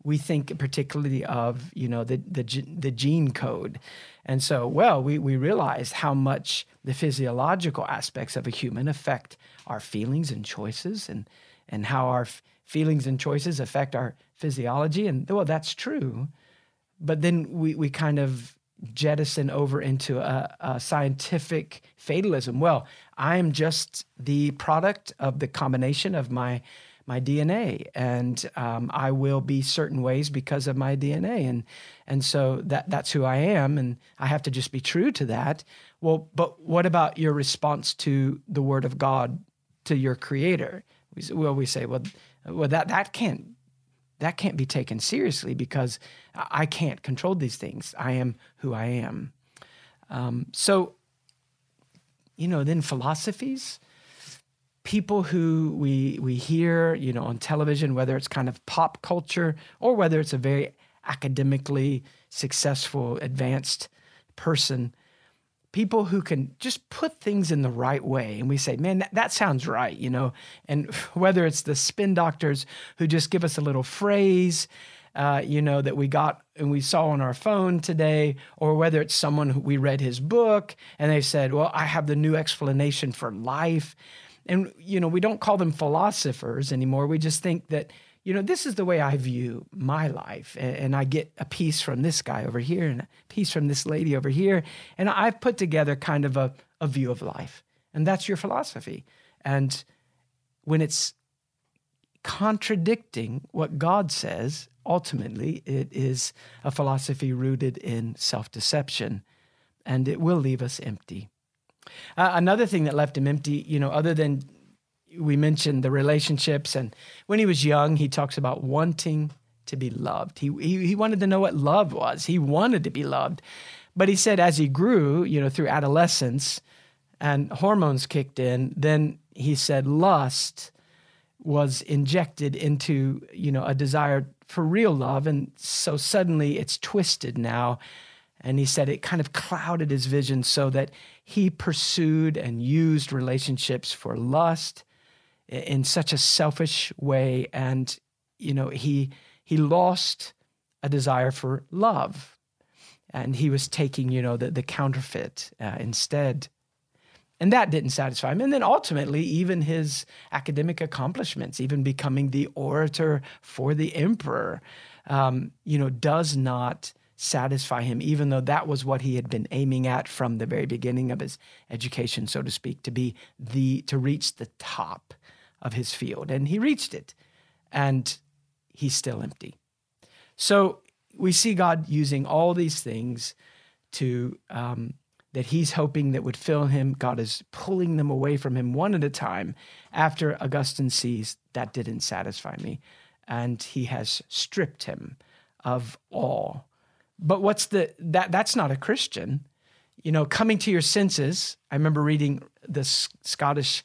we think particularly of, you know, the, the, the gene code. And so, well, we, we realize how much the physiological aspects of a human affect our feelings and choices and and how our f- feelings and choices affect our physiology. And well, that's true. But then we, we kind of jettison over into a, a, scientific fatalism. Well, I am just the product of the combination of my my DNA, and um, I will be certain ways because of my DNA, and and so that that's who I am, and I have to just be true to that. Well, but what about your response to the Word of God, to your Creator? We, well, we say, well, well that that can't that can't be taken seriously because I can't control these things. I am who I am. Um, so, you know, then philosophies, people who we we hear, you know, on television, whether it's kind of pop culture or whether it's a very academically successful, advanced person people who can just put things in the right way. And we say, man, that, that, sounds right, you know. And [LAUGHS] whether it's the spin doctors who just give us a little phrase, uh, you know, that we got and we saw on our phone today, or whether it's someone who we read his book and they said, well, I have the new explanation for life. And, you know, we don't call them philosophers anymore. We just think that you know, this is the way I view my life. And, and, I get a piece from this guy over here and a piece from this lady over here. And I've put together kind of a, a view of life. And that's your philosophy. And when it's contradicting what God says, ultimately it is a philosophy rooted in self deception. And it will leave us empty. Uh, another thing that left him empty, you know, other than we mentioned the relationships, and when he was young, he talks about wanting to be loved. He, he, he wanted to know what love was. He wanted to be loved. But he said as he grew, you know, through adolescence and hormones kicked in, then he said lust was injected into, you know, a desire for real love. And so suddenly it's twisted now. And he said it kind of clouded his vision so that he pursued and used relationships for lust in such a selfish way and you know he he lost a desire for love. And he was taking, you know, the, the counterfeit uh, instead. And that didn't satisfy him. And then ultimately, even his academic accomplishments, even becoming the orator for the emperor, um, you know, does not satisfy him, even though that was what he had been aiming at from the very beginning of his education, so to speak, to be the to reach the top of his field. And he reached it. And he's still empty. So we see God using all these things to um, that he's hoping that would fill him. God is pulling them away from him one at a time. After Augustine sees that didn't satisfy me, and he has stripped him of all. But what's the that that's not a Christian. You know, coming to your senses. I remember reading the Scottish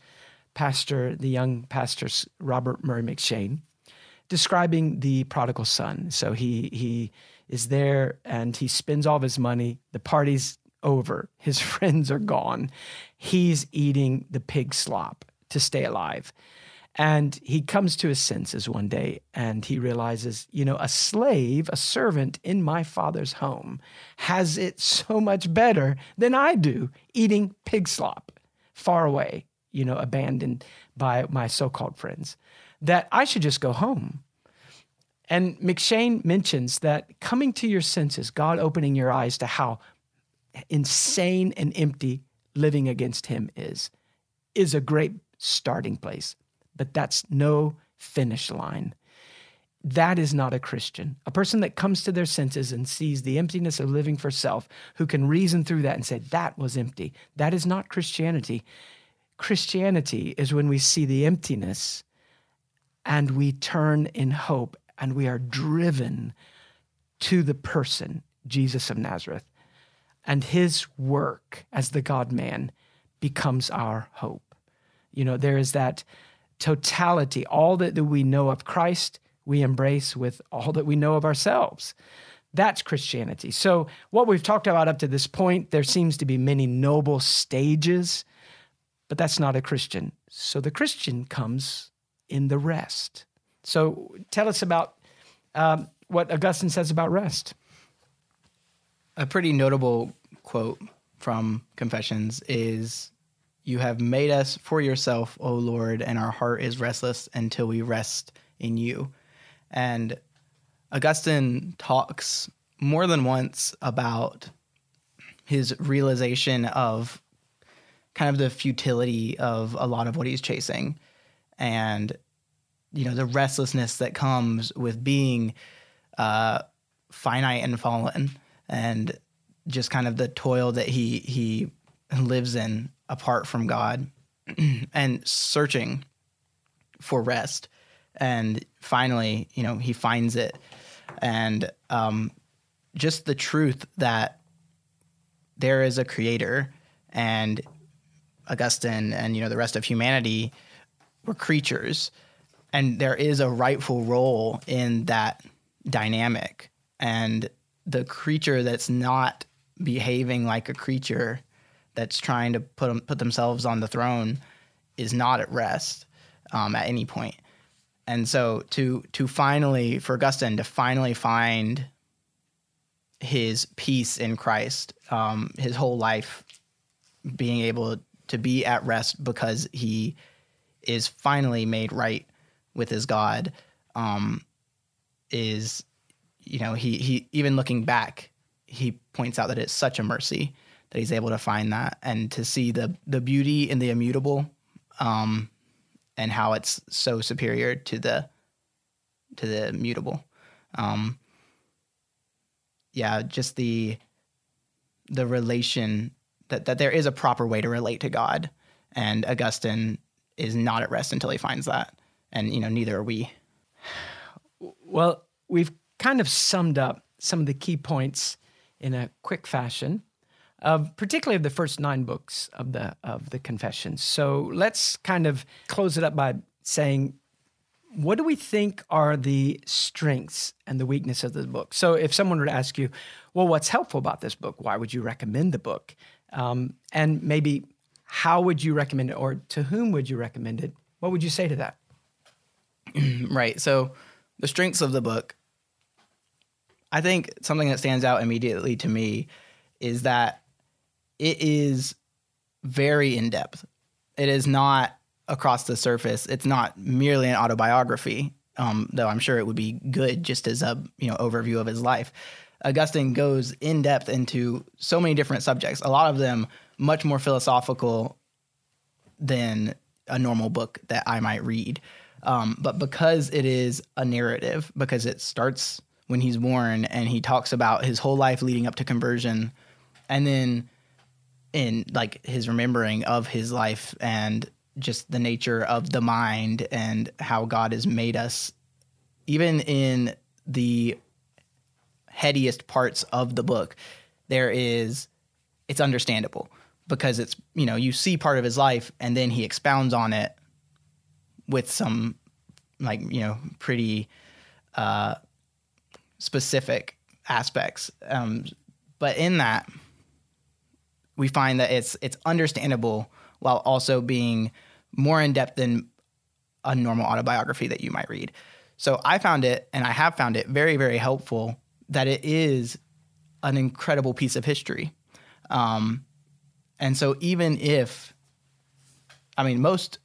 pastor, the young pastor Robert Murray McCheyne, describing the prodigal son. So he he is there and he spends all of his money. The party's over. His [LAUGHS] friends are gone. He's eating the pig slop to stay alive. And he comes to his senses one day and he realizes, you know, a slave, a servant in my father's home has it so much better than I do eating pig slop far away, you know, abandoned by my so called friends that I should just go home. And McCheyne mentions that coming to your senses, God opening your eyes to how insane and empty living against Him is, is a great starting place. But that's no finish line. That is not a Christian. A person that comes to their senses and sees the emptiness of living for self, who can reason through that and say, that was empty. That is not Christianity. Christianity is when we see the emptiness and we turn in hope and we are driven to the person, Jesus of Nazareth. And his work as the God man becomes our hope. You know, there is that totality, all that, we know of Christ, we embrace with all that we know of ourselves. That's Christianity. So, what we've talked about up to this point, there seems to be many noble stages, but that's not a Christian. So, the Christian comes in the rest. So tell us about um, what Augustine says about rest. A pretty notable quote from Confessions is You have made us for yourself, O Lord, and our heart is restless until we rest in you. And Augustine talks more than once about his realization of kind of the futility of a lot of what he's chasing. And you know the restlessness that comes with being uh, finite and fallen, and just kind of the toil that he he lives in apart from God, [CLEARS THROAT] and searching for rest, and finally, you know, he finds it, and um, just the truth that there is a creator, and Augustine and you know the rest of humanity were creatures and there is a rightful role in that dynamic and the creature that's not behaving like a creature that's trying to put put themselves on the throne is not at rest um, at any point. point and so to to finally for Augustine to finally find his peace in Christ um, his whole life being able to be at rest because he is finally made right with his God um, is, you know, he he even looking back, he points out that it's such a mercy that he's able to find that and to see the the beauty in the immutable, um, and how it's so superior to the to the mutable. Um, yeah, just the the relation that that there is a proper way to relate to God, and Augustine is not at rest until he finds that and you know neither are we. Well, we've kind of summed up some of the key points in a quick fashion of particularly of the first nine books of the of the confessions. So let's kind of close it up by saying what do we think are the strengths and the weakness of the book? So if someone were to ask you, well, what's helpful about this book? Why would you recommend the book? Um, and maybe how would you recommend it or to whom would you recommend it? What would you say to that? [CLEARS THROAT] right. So the strengths of the book, I think something that stands out immediately to me is that it is very in depth. It is not across the surface. It's not merely an autobiography, um, though I'm sure it would be good just as a you know overview of his life. Augustine goes in depth into so many different subjects. A lot of them much more philosophical than a normal book that I might read. Um, but because it is a narrative, because it starts when he's born and he talks about his whole life leading up to conversion, and then in like his remembering of his life and just the nature of the mind and how God has made us, even in the headiest parts of the book, there is it's understandable because it's you know you see part of his life and then he expounds on it with some like you know pretty uh, specific aspects. Um, but in that, we find that it's it's understandable while also being more in depth than a normal autobiography that you might read. So I found it, and I have found it very very helpful that it is an incredible piece of history. Um, and so even if, I mean, most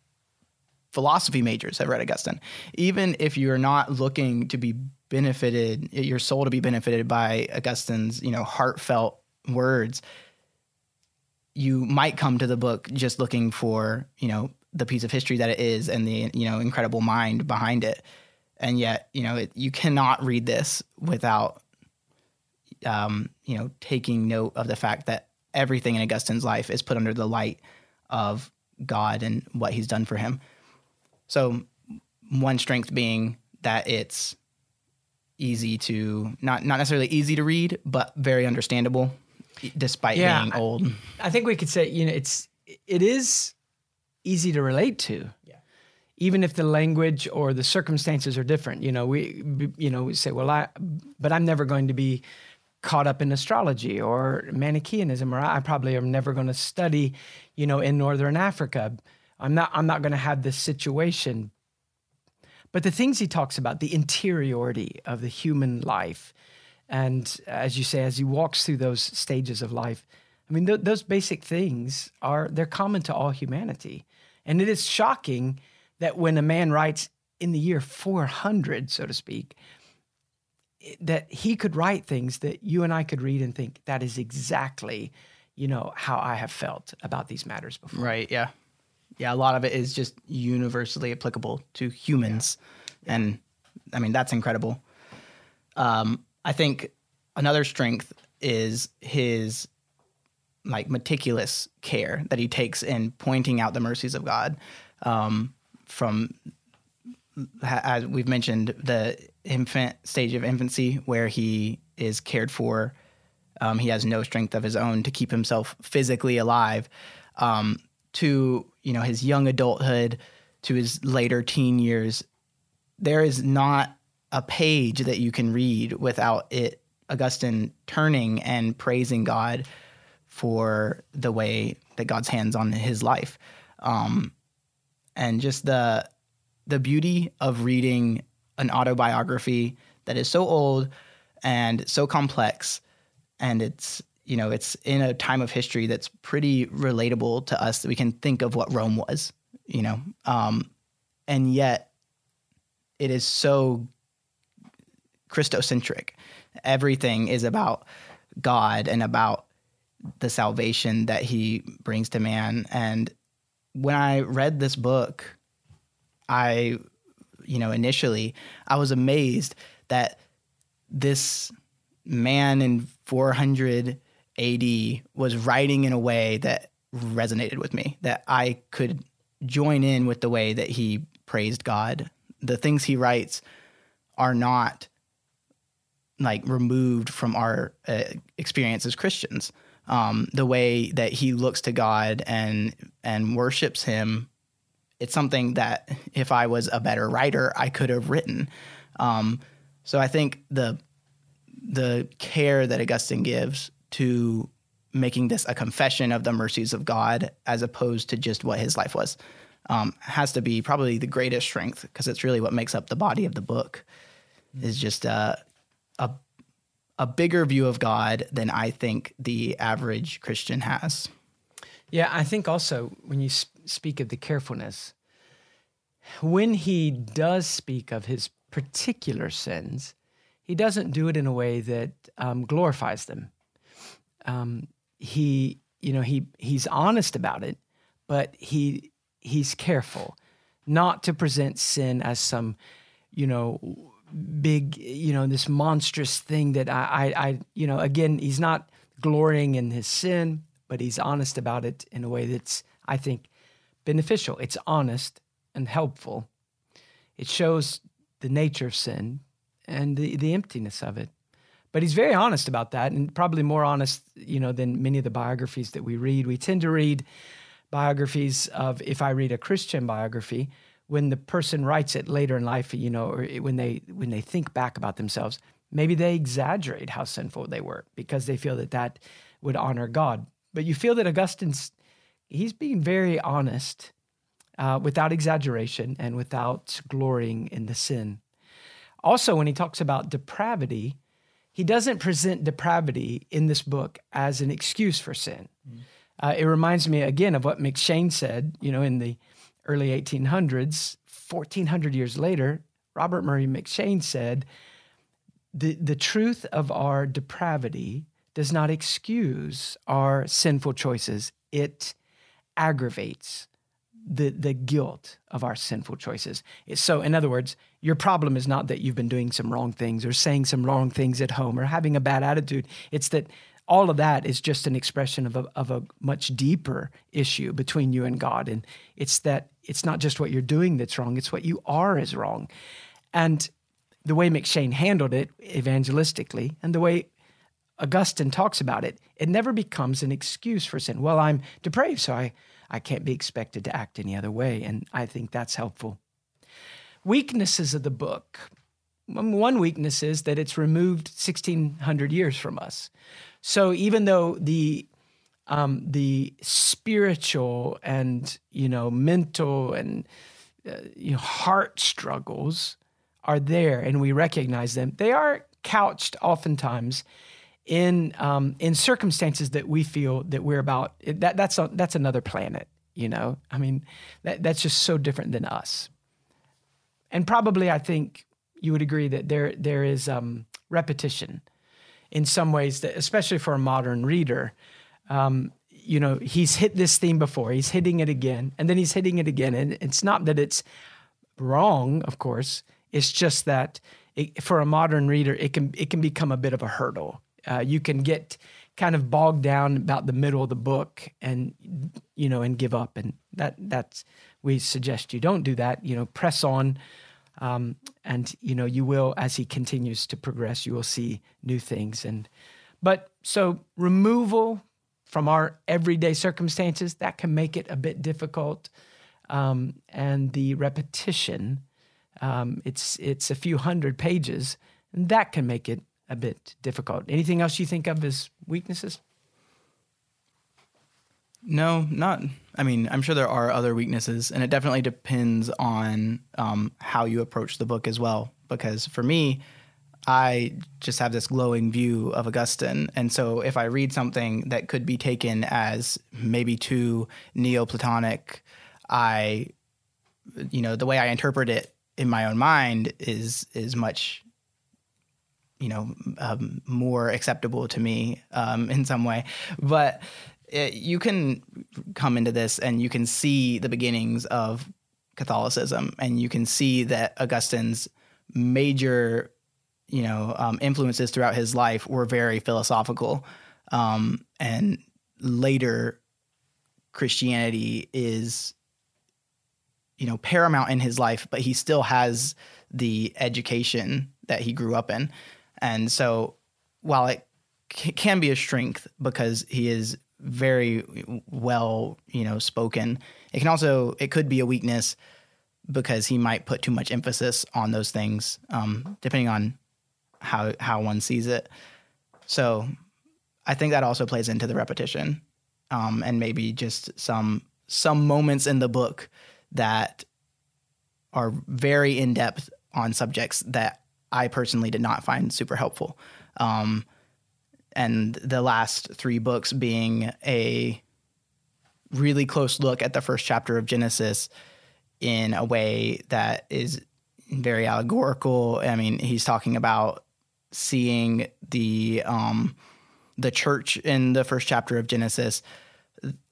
philosophy majors have read Augustine. Even if you're not looking to be benefited, your soul to be benefited by Augustine's, you know, heartfelt words, you might come to the book just looking for, you know, the piece of history that it is and the, you know, incredible mind behind it. And yet, you know, it, you cannot read this without, um, you know, taking note of the fact that everything in Augustine's life is put under the light of God and what he's done for him. So one strength being that it's easy to not not necessarily easy to read, but very understandable despite Yeah, being I- old. I think we could say, you know, it's it is easy to relate to. Yeah. Even if the language or the circumstances are different, you know, we you know, we say, well, I but I'm never going to be caught up in astrology or Manichaeanism or I probably am never going to study, you know, in northern Africa. I'm not I'm not going to have this situation. But the things he talks about, the interiority of the human life, and as you say, as he walks through those stages of life, I mean, th- those basic things are they're common to all humanity, and it is shocking that when a man writes in the year 400, so to speak, that he could write things that you and I could read and think that is exactly, you know, how I have felt about these matters before. Right, yeah. Yeah, a lot of it is just universally applicable to humans. And I mean, that's incredible. Um, I think another strength is his like meticulous care that he takes in pointing out the mercies of God. Um, from as we've mentioned, the infant stage of infancy where he is cared for. Um, he has no strength of his own to keep himself physically alive. Um, to you know his young adulthood, to his later teen years, there is not a page that you can read without it Augustine turning and praising God for the way that God's hands on his life, um, and just the the beauty of reading an autobiography that is so old and so complex, and it's you know it's in a time of history that's pretty relatable to us that we can think of what Rome was, you know, um, and yet it is so Christocentric. Everything is about God and about the salvation that he brings to man. And when I read this book, I, you know, initially I was amazed that this man in 400 AD was writing in a way that resonated with me, that I could join in with the way that he praised God. The things he writes are not like removed from our uh, experience as Christians. Um, the way that he looks to God and and worships Him, it's something that if I was a better writer, I could have written. Um, so I think the the care that Augustine gives to making this a confession of the mercies of God as opposed to just what his life was um, has to be probably the greatest strength because it's really what makes up the body of the book is just uh, a a bigger view of God than I think the average Christian has. Yeah, I think also when you speak of the carefulness, when he does speak of his particular sins, he doesn't do it in a way that um, glorifies them. Um, he, you know, he he's honest about it, but he he's careful not to present sin as some, you know, big, you know, this monstrous thing that I, I, I you know, again, he's not glorying in his sin, but he's honest about it in a way that's, I think, beneficial. It's honest and helpful. It shows the nature of sin and the, the emptiness of it. But he's very honest about that, and probably more honest, you know, than many of the biographies that we read. We tend to read biographies of, if I read a Christian biography, when the person writes it later in life, you know, or when they when they think back about themselves, maybe they exaggerate how sinful they were because they feel that that would honor God. But you feel that Augustine's he's being very honest, uh, without exaggeration and without glorying in the sin. Also, when he talks about depravity, he doesn't present depravity in this book as an excuse for sin. Mm. Uh, it reminds me again of what McCheyne said, you know, in the early 1800s, 1400 years later, Robert Murray McCheyne said, the, the truth of our depravity does not excuse our sinful choices. It aggravates the, the guilt of our sinful choices. So, in other words, your problem is not that you've been doing some wrong things or saying some wrong things at home or having a bad attitude. It's that all of that is just an expression of a, of a much deeper issue between you and God. And it's that it's not just what you're doing that's wrong, it's what you are is wrong. And the way McCheyne handled it evangelistically and the way Augustine talks about it, it never becomes an excuse for sin. Well, I'm depraved, so I, I can't be expected to act any other way. And I think that's helpful. Weaknesses of the book. One weakness is that it's removed 1600 years from us. So even though the um, the spiritual and you know mental and uh, you know, heart struggles are there, and we recognize them. They are couched oftentimes in um, in circumstances that we feel that we're about. That that's a, that's another planet. You know, I mean, that, that's just so different than us. And probably, I think you would agree that there there is um, repetition in some ways that, especially for a modern reader, um, you know, he's hit this theme before, he's hitting it again, and then he's hitting it again. And it's not that it's wrong, of course. It's just that it, for a modern reader, it can it can become a bit of a hurdle. Uh, you can get kind of bogged down about the middle of the book, and you know, and give up. And that that's we suggest you don't do that. You know, press on um, and you know, you will, as he continues to progress, you will see new things. And but so removal from our everyday circumstances that can make it a bit difficult. Um, and the repetition, um, it's it's a few hundred pages, and that can make it a bit difficult. Anything else you think of as weaknesses? No, not. I mean, I'm sure there are other weaknesses, and it definitely depends on um, how you approach the book as well. Because for me, I just have this glowing view of Augustine. And so if I read something that could be taken as maybe too Neoplatonic, I, you know, the way I interpret it in my own mind is is much, you know, um, more acceptable to me um, in some way. But it, you can come into this and you can see the beginnings of Catholicism, and you can see that Augustine's major, you know, um, influences throughout his life were very philosophical, um, and later Christianity is, you know, paramount in his life, but he still has the education that he grew up in, and so while it c- can be a strength because he is very well, you know, spoken. It can also it could be a weakness because he might put too much emphasis on those things, um, depending on how how one sees it. So, I think that also plays into the repetition, um, and maybe just some some moments in the book that are very in depth on subjects that I personally did not find super helpful. Um, and the last three books being a really close look at the first chapter of Genesis in a way that is very allegorical. I mean, he's talking about seeing the um, the church in the first chapter of Genesis.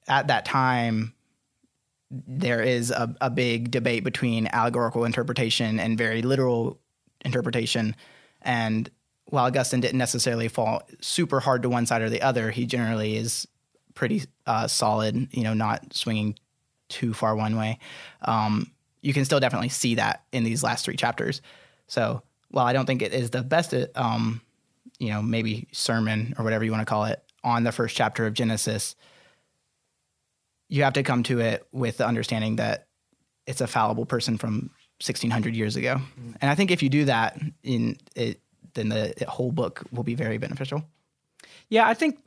At that time, there is a, a big debate between allegorical interpretation and very literal interpretation. And while Augustine didn't necessarily fall super hard to one side or the other, he generally is pretty uh, solid, you know, not swinging too far one way. Um, you can still definitely see that in these last three chapters. So while I don't think it is the best, um, you know, maybe sermon or whatever you want to call it on the first chapter of Genesis, you have to come to it with the understanding that it's a fallible person from 1600 years ago. And I think if you do that in it, then the whole book will be very beneficial. Yeah, I think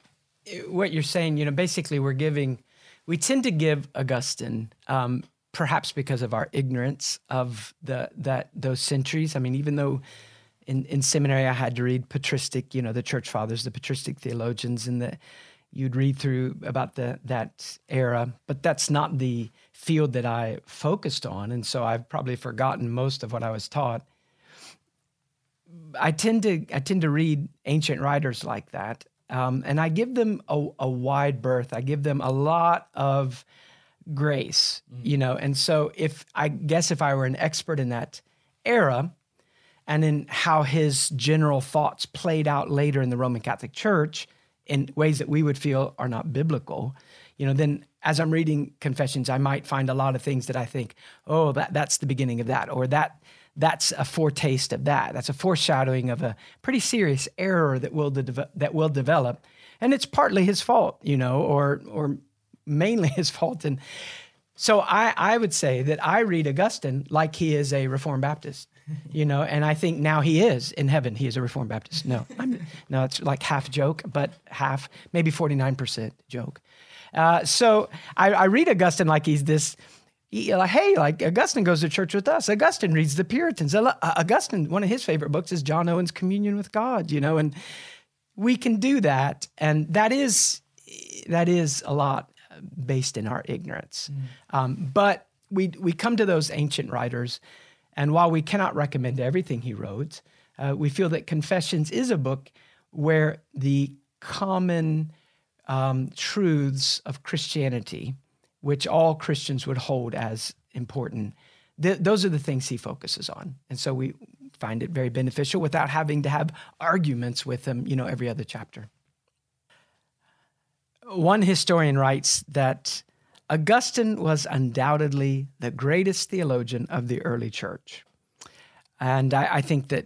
what you're saying, you know, basically we're giving, we tend to give Augustine, um, perhaps because of our ignorance of the that those centuries. I mean, even though in, in seminary I had to read patristic, you know, the church fathers, the patristic theologians, and the you'd read through about the that era, but that's not the field that I focused on, and so I've probably forgotten most of what I was taught. I tend to I tend to read ancient writers like that, um, and I give them a, a, wide berth. I give them a lot of grace, mm-hmm. you know. And so, if I guess if I were an expert in that era, and in how his general thoughts played out later in the Roman Catholic Church in ways that we would feel are not biblical, you know, then as I'm reading Confessions, I might find a lot of things that I think, oh, that that's the beginning of that, or that that's a foretaste of that. That's a foreshadowing of a pretty serious error that will de- that will develop, and it's partly his fault, you know, or or mainly [LAUGHS] his fault. And so I I would say that I read Augustine like he is a Reformed Baptist, you know, and I think now he is in heaven. He is a Reformed Baptist. No, I'm, no, it's like half joke, but half maybe forty nine percent joke. Uh, so I, I read Augustine like he's this like, hey, like Augustine goes to church with us. Augustine reads the Puritans. Uh, Augustine, one of his favorite books is John Owen's Communion with God, you know, and we can do that. And that is, that is a lot based in our ignorance. Mm. Um, but we, we come to those ancient writers, and while we cannot recommend everything he wrote, uh, we feel that Confessions is a book where the common um, truths of Christianity which all Christians would hold as important. Th- those are the things he focuses on. And so we find it very beneficial without having to have arguments with him, you know, every other chapter. One historian writes that Augustine was undoubtedly the greatest theologian of the early church. And I, I think that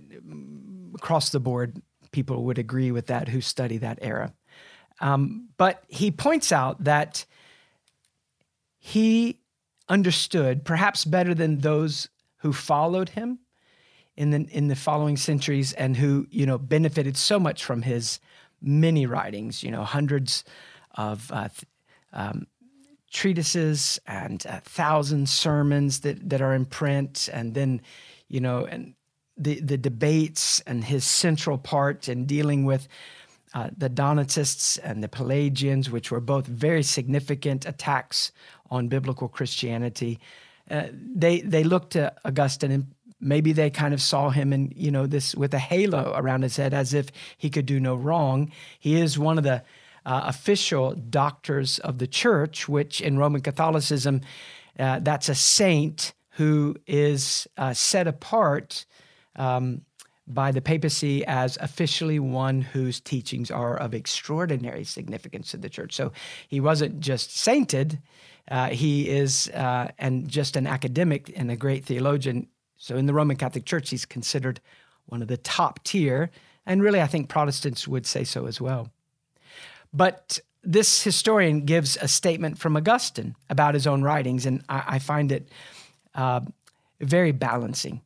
across the board, people would agree with that who study that era. Um, but he points out that he understood, perhaps better than those who followed him in the in the following centuries and who you know benefited so much from his many writings. You know, hundreds of uh, um, treatises and uh, thousand sermons that that are in print, and then you know and the the debates and his central part in dealing with uh, the Donatists and the Pelagians, which were both very significant attacks on biblical Christianity. Uh, they they looked to Augustine and maybe they kind of saw him in you know this with a halo around his head as if he could do no wrong. He is one of the uh, official doctors of the church, which in Roman Catholicism, uh, that's a saint who is uh, set apart. Um, by the papacy as officially one whose teachings are of extraordinary significance to the church. So he wasn't just sainted, uh, he is uh, and just an academic and a great theologian. So in the Roman Catholic Church, he's considered one of the top tier, and really, I think Protestants would say so as well. But this historian gives a statement from Augustine about his own writings, and I, I find it uh, very balancing.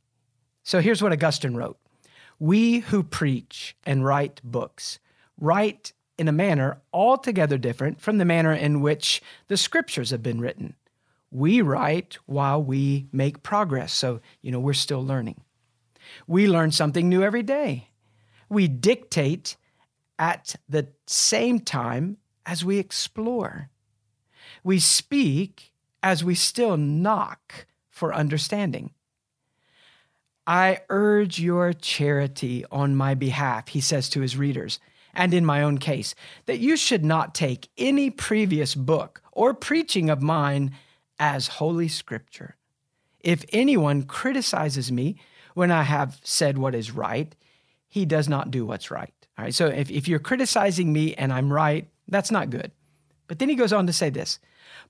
So here's what Augustine wrote we who preach and write books write in a manner altogether different from the manner in which the scriptures have been written. We write while we make progress, so, you know, we're still learning. We learn something new every day. We dictate at the same time as we explore. We speak as we still knock for understanding. I urge your charity on my behalf, he says to his readers, and in my own case, that you should not take any previous book or preaching of mine as Holy Scripture. If anyone criticizes me when I have said what is right, he does not do what's right. All right, so if, if you're criticizing me and I'm right, that's not good. But then he goes on to say this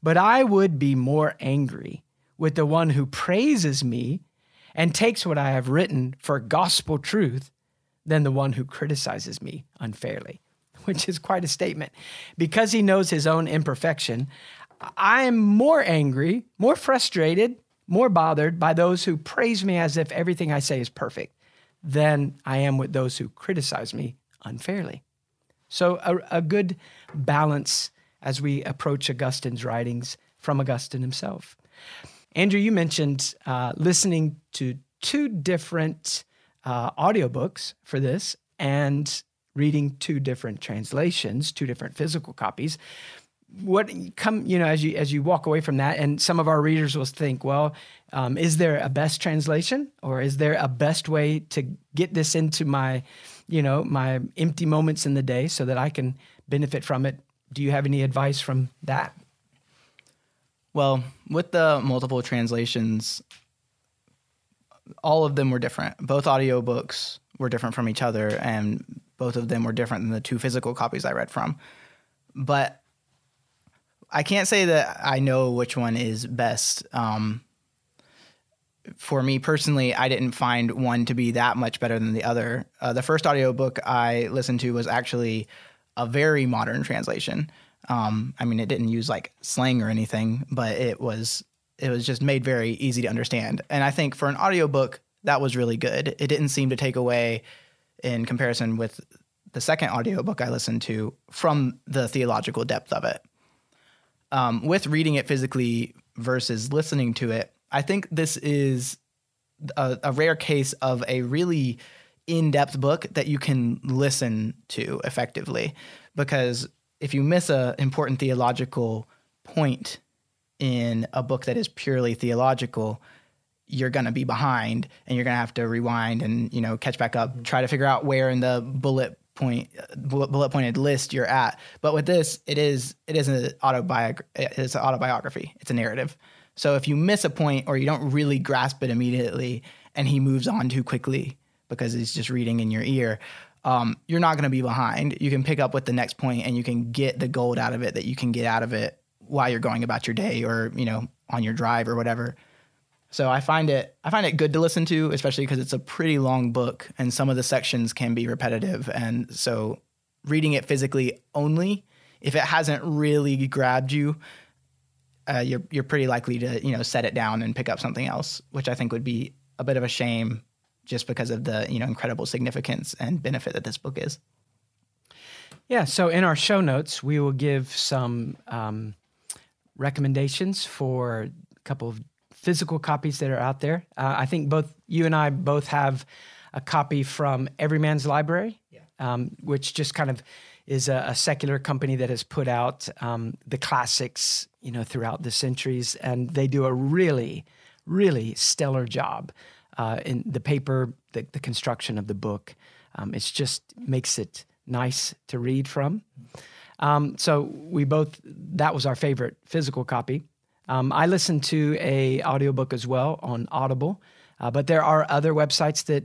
But I would be more angry with the one who praises me and takes what I have written for gospel truth than the one who criticizes me unfairly, [LAUGHS] which is quite a statement. Because he knows his own imperfection, I am more angry, more frustrated, more bothered by those who praise me as if everything I say is perfect than I am with those who criticize me unfairly. So, a, a good balance as we approach Augustine's writings from Augustine himself. Andrew, you mentioned uh, listening to two different uh, audiobooks for this and reading two different translations, two different physical copies. What come, you know, as you as you walk away from that, and some of our readers will think, well, um, is there a best translation, or is there a best way to get this into my, you know, my empty moments in the day so that I can benefit from it? Do you have any advice from that? Well, with the multiple translations, all of them were different. Both audiobooks were different from each other, and both of them were different than the two physical copies I read from. But I can't say that I know which one is best. Um, for me personally, I didn't find one to be that much better than the other. Uh, the first audiobook I listened to was actually a very modern translation. Um, I mean, it didn't use like slang or anything, but it was it was just made very easy to understand. And I think for an audiobook, that was really good. It didn't seem to take away in comparison with the second audiobook I listened to from the theological depth of it. Um, with reading it physically versus listening to it, I think this is a, a rare case of a really in depth book that you can listen to effectively because if you miss an important theological point in a book that is purely theological, you're going to be behind and you're going to have to rewind and you know catch back up, mm-hmm. try to figure out where in the bullet point bullet pointed list you're at. But with this, it is it is an autobiography. It's an autobiography. It's a narrative. So if you miss a point or you don't really grasp it immediately, and he moves on too quickly because he's just reading in your ear, um, you're not going to be behind. You can pick up with the next point and you can get the gold out of it that you can get out of it while you're going about your day or you know on your drive or whatever. So I find it I find it good to listen to, especially because it's a pretty long book and some of the sections can be repetitive. And so reading it physically only, if it hasn't really grabbed you, uh, you're you're pretty likely to you know set it down and pick up something else, which I think would be a bit of a shame just because of the you know incredible significance and benefit that this book is. Yeah. So in our show notes, we will give some um, recommendations for a couple of physical copies that are out there. Uh, I think both you and I both have a copy from Everyman's Library, yeah. um, which just kind of is a, a, secular company that has put out um, the classics, you know, throughout the centuries, and they do a really, really stellar job uh, in the paper, the, the, construction of the book. Um, it's just makes it nice to read from. Um, so we both that was our favorite physical copy. Um, I listened to a audiobook as well on Audible, uh, but there are other websites that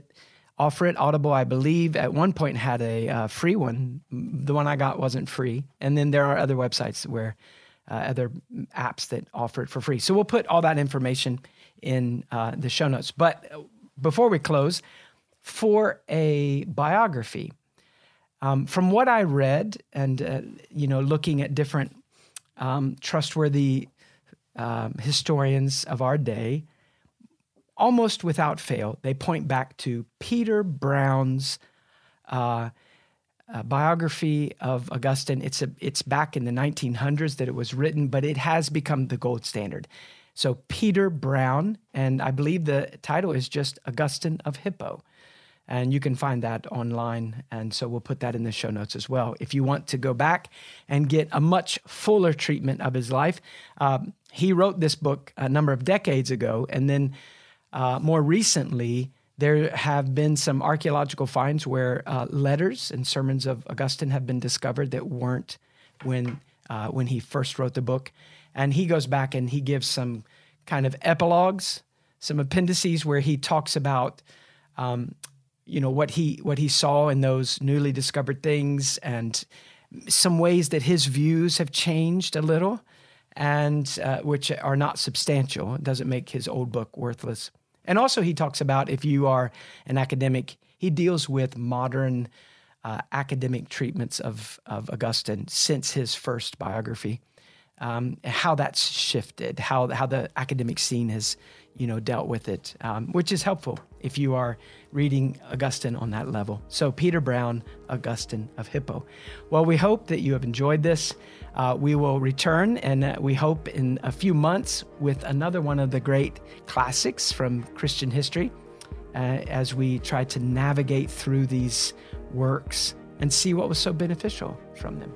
offer it. Audible, I believe, at one point had a uh, free one. The one I got wasn't free, and then there are other websites where uh, other apps that offer it for free. So we'll put all that information in uh, the show notes. But before we close, for a biography, um, from what I read, and uh, you know, looking at different um, trustworthy um, historians of our day, almost without fail, they point back to Peter Brown's uh, uh, biography of Augustine. It's a, it's back in the 1900s that it was written, but it has become the gold standard. So Peter Brown, and I believe the title is just Augustine of Hippo. And you can find that online. And so we'll put that in the show notes as well. If you want to go back and get a much fuller treatment of his life, um, he wrote this book a number of decades ago. And then uh, more recently, there have been some archaeological finds where uh, letters and sermons of Augustine have been discovered that weren't when, uh, when he first wrote the book. And he goes back and he gives some kind of epilogues, some appendices where he talks about um, you know what he what he saw in those newly discovered things and some ways that his views have changed a little and uh, which are not substantial. It doesn't make his old book worthless. And also he talks about if you are an academic he deals with modern uh, academic treatments of, of augustine since his first biography um, how that's shifted how, how the academic scene has you know dealt with it um, which is helpful if you are reading Augustine on that level. So, Peter Brown, Augustine of Hippo. Well, we hope that you have enjoyed this. Uh, we will return, and uh, we hope in a few months with another one of the great classics from Christian history uh, as we try to navigate through these works and see what was so beneficial from them.